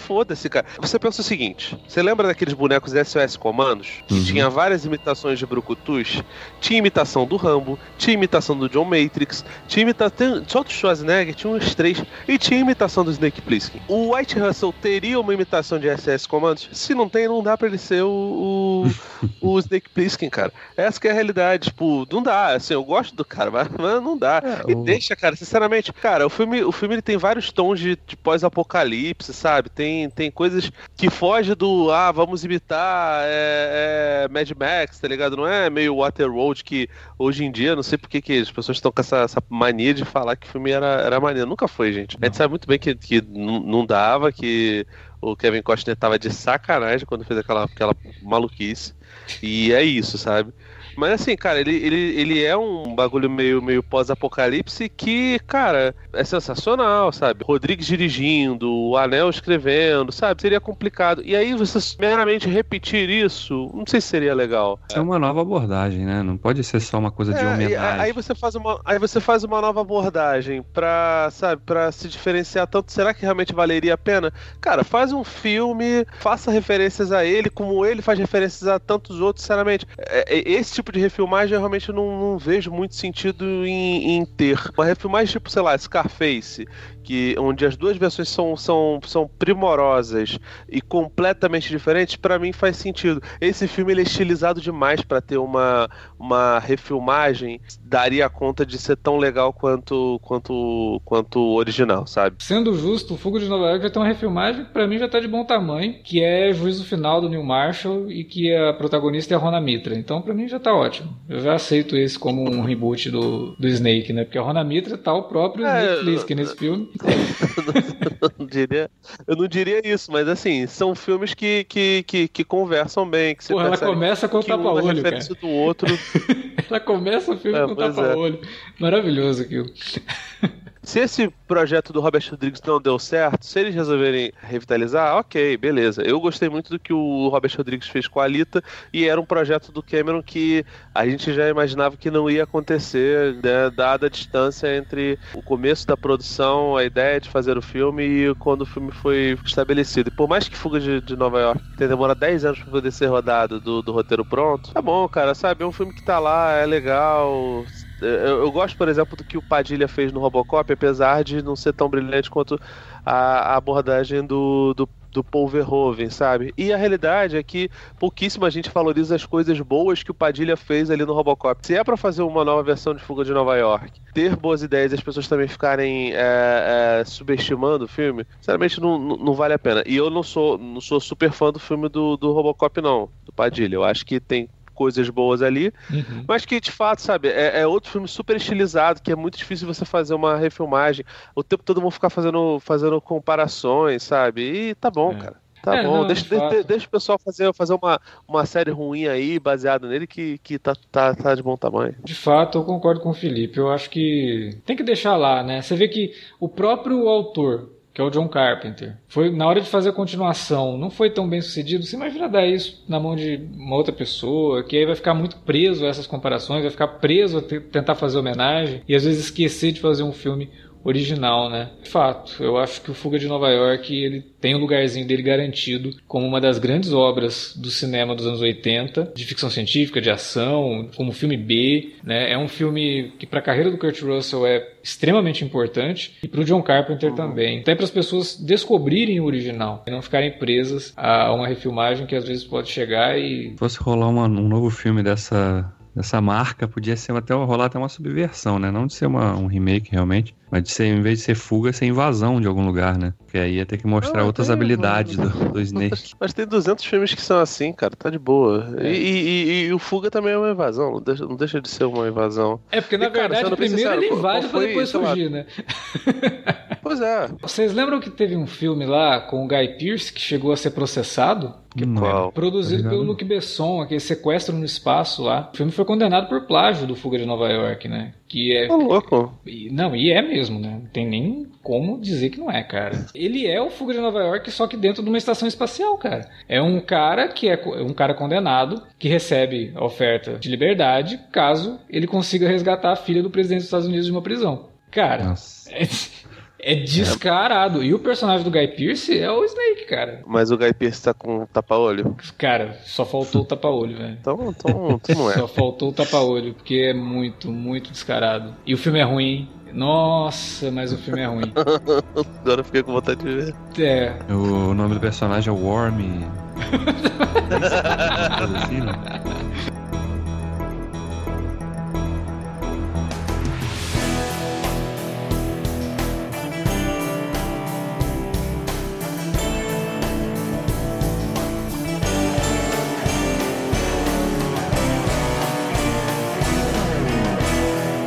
C: cara. Você pensa o seguinte: você lembra daqueles bonecos SOS Comandos? Que
B: Uhum.
C: tinha várias imitações de Brucutus? Tinha imitação do Rambo, tinha imitação do John Matrix, tinha imitação. Só do Schwarzenegger, tinha uns três. E tinha imitação do Snake Plissken. O White Russell teria uma imitação de SS Comandos? Se não tem, não dá pra ele ser o, o, o Snake Plissken, cara. Essa que é a realidade. Tipo, não dá. Assim, eu gosto do cara, mas, mas não dá.
B: É,
C: E
B: o-
C: deixa, cara, sinceramente, cara, o filme, o filme ele tem vários tons de, de pós-apocalipse, sabe? Tem, tem coisas que fogem do, ah, vamos imitar é, é, Mad Max, tá ligado? Não é meio Waterworld que hoje em dia, não sei por que que as pessoas estão com essa, essa mania de falar que o filme era, era maneiro. Nunca foi, gente. A gente sabe muito bem que, que não dava, que o Kevin Costner tava de sacanagem quando fez aquela, aquela maluquice. E é isso, sabe? Mas assim, cara, ele, ele, ele é um bagulho meio, meio pós-apocalipse que, cara, é sensacional, sabe? Rodrigues dirigindo, o Anel escrevendo, sabe? Seria complicado. E aí você meramente repetir isso, não sei se seria legal.
B: É uma nova abordagem, né? Não pode ser só uma coisa de
C: É, e
B: homenagem.
C: aí você faz uma, aí você faz uma nova abordagem pra, sabe, para se diferenciar tanto. Será que realmente valeria a pena? Cara, faz um filme, faça referências a ele, como ele faz referências a tantos outros. Sinceramente, é- é- esse tipo de refilmagem eu realmente não, não vejo muito sentido em, em ter. Uma refilmagem tipo, sei lá, Scarface, que onde as duas versões são, são, são primorosas e completamente diferentes, pra mim faz sentido. Esse filme ele é estilizado demais pra ter uma, uma refilmagem, daria conta de ser tão legal quanto quanto quanto o original, sabe?
A: Sendo justo, o Fuga de Nova York já tem uma refilmagem que pra mim já tá de bom tamanho, que é Juízo Final do Neil Marshall e que a protagonista é a Rona Mitra. Então pra mim já tá ótimo. Eu já aceito esse como um reboot do, do Snake, né? Porque a Rona Mitra tá o próprio
C: É,
A: Snake Plissken nesse filme.
C: eu, não diria, eu não diria isso, mas assim, são filmes que, que, que, que conversam bem, que você
A: Porra, ela começa com o
C: um é
A: tapa-olho, cara.
C: referência do outro.
A: Ela começa o filme
C: É,
A: com o
C: é.
A: tapa-olho. Maravilhoso aquilo.
C: Se esse projeto do Robert Rodrigues não deu certo, se eles resolverem revitalizar, ok, beleza. Eu gostei muito do que o Robert Rodrigues fez com a Alita e era um projeto do Cameron que a gente já imaginava que não ia acontecer, né, dada a distância entre o começo da produção, a ideia de fazer o filme e quando o filme foi estabelecido. E por mais que Fuga de, de Nova York tenha demorado 10 anos para poder ser rodado do, do roteiro pronto, tá bom, cara, sabe? É um filme que tá lá, é legal, eu, eu gosto, por exemplo, do que o Padilha fez no Robocop, apesar de não ser tão brilhante quanto a, a abordagem do, do, do Paul Verhoeven, sabe? E a realidade é que pouquíssima gente valoriza as coisas boas que o Padilha fez ali no Robocop. Se é pra fazer uma nova versão de Fuga de Nova York, ter boas ideias e as pessoas também ficarem é, é, subestimando o filme, sinceramente não, não, não vale a pena. E eu não sou, não sou super fã do filme do, do Robocop, não, do Padilha. Eu acho que tem coisas boas ali,
A: Uhum.
C: mas que de fato, sabe, é, é outro filme super estilizado, que é muito difícil você fazer uma refilmagem. O tempo todo mundo ficar fazendo, fazendo comparações, sabe? E tá bom,
A: É.
C: cara. Tá
A: É,
C: bom,
A: não,
C: deixa,
A: de
C: deixa, o pessoal fazer, fazer uma, uma série ruim aí, baseado nele, que, que tá, tá, tá de bom tamanho.
A: De fato, eu concordo com o Felipe. Eu acho que tem que deixar lá, né? Você vê que o próprio autor, que é o John Carpenter, foi na hora de fazer a continuação, não foi tão bem sucedido. Você imagina dar isso na mão de uma outra pessoa, que aí vai ficar muito preso a essas comparações, vai ficar preso a te- tentar fazer homenagem e às vezes esquecer de fazer um filme original, né? De fato, eu acho que o Fuga de Nova York ele tem o lugarzinho dele garantido como uma das grandes obras do cinema dos anos 80, de ficção científica, de ação, como filme B, né? É um filme que para a carreira do Kurt Russell é extremamente importante e para o John Carpenter também. Até para as pessoas descobrirem o original e não ficarem presas a uma refilmagem que às vezes pode chegar e
B: Se fosse rolar uma- um novo filme dessa, dessa marca, podia ser até rolar até uma subversão, né? Não de ser uma- um remake realmente, mas de ser, em vez de ser fuga, ser invasão de algum lugar, né? Porque aí ia ter que mostrar
C: Não,
B: outras
C: tem,
B: habilidades
C: mano.
B: do, do Snake.
C: Mas tem 200 filmes que são assim, cara, tá de boa.
A: É.
C: E, e- e- e o Fuga também é uma invasão, não deixa, não deixa de ser uma invasão.
A: É porque na
C: E, cara,
A: verdade primeiro ele invade pra
C: foi,
A: depois
C: lá,
A: fugir, né?
C: Pois é.
A: Vocês lembram que teve um filme lá com o Guy Pearce que chegou a ser processado?
B: Não
C: qual?
A: Produzido
B: Tá
A: pelo? Luc Besson, aquele sequestro no espaço lá. O filme foi condenado por plágio do Fuga de Nova York, né? Que é.
C: Tá louco.
A: Não, e é mesmo, né? Não tem nem como dizer que não é, cara. Ele é o Fuga de Nova York, só que dentro de uma estação espacial, cara. É um cara que é co- um cara condenado que recebe a oferta de liberdade caso ele consiga resgatar a filha do presidente dos Estados Unidos de uma prisão. Cara,
B: Nossa.
A: é, é descarado. E o personagem do Guy Pearce é o Snake, cara.
C: Mas o Guy Pearce tá com tapa-olho.
A: Cara, só faltou o tapa-olho, velho.
C: Então, então, então não é.
A: Só faltou o tapa-olho, porque é muito, muito descarado. E o filme é ruim, hein? Nossa, mas o filme é ruim.
C: Agora eu fiquei com vontade de ver.
A: É,
B: O nome do personagem é Worm. Assim, né?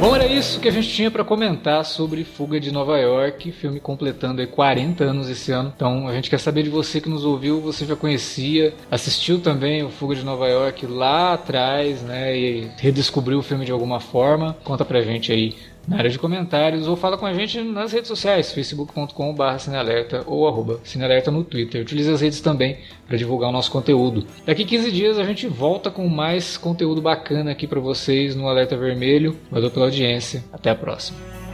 A: Bom, era isso que a gente tinha para comentar sobre Fuga de Nova York, filme completando aí 40 anos esse ano. Então a gente quer saber de você que nos ouviu, você já conhecia, assistiu também o Fuga de Nova York lá atrás, né? E redescobriu o filme de alguma forma. Conta pra gente aí na área de comentários ou fala com a gente nas redes sociais, facebook.com.br cinealerta ou arroba cinealerta no Twitter. Utilize as redes também para divulgar o nosso conteúdo. Daqui 15 dias a gente volta com mais conteúdo bacana aqui para vocês no Alerta Vermelho. Valeu pela audiência. Até a próxima.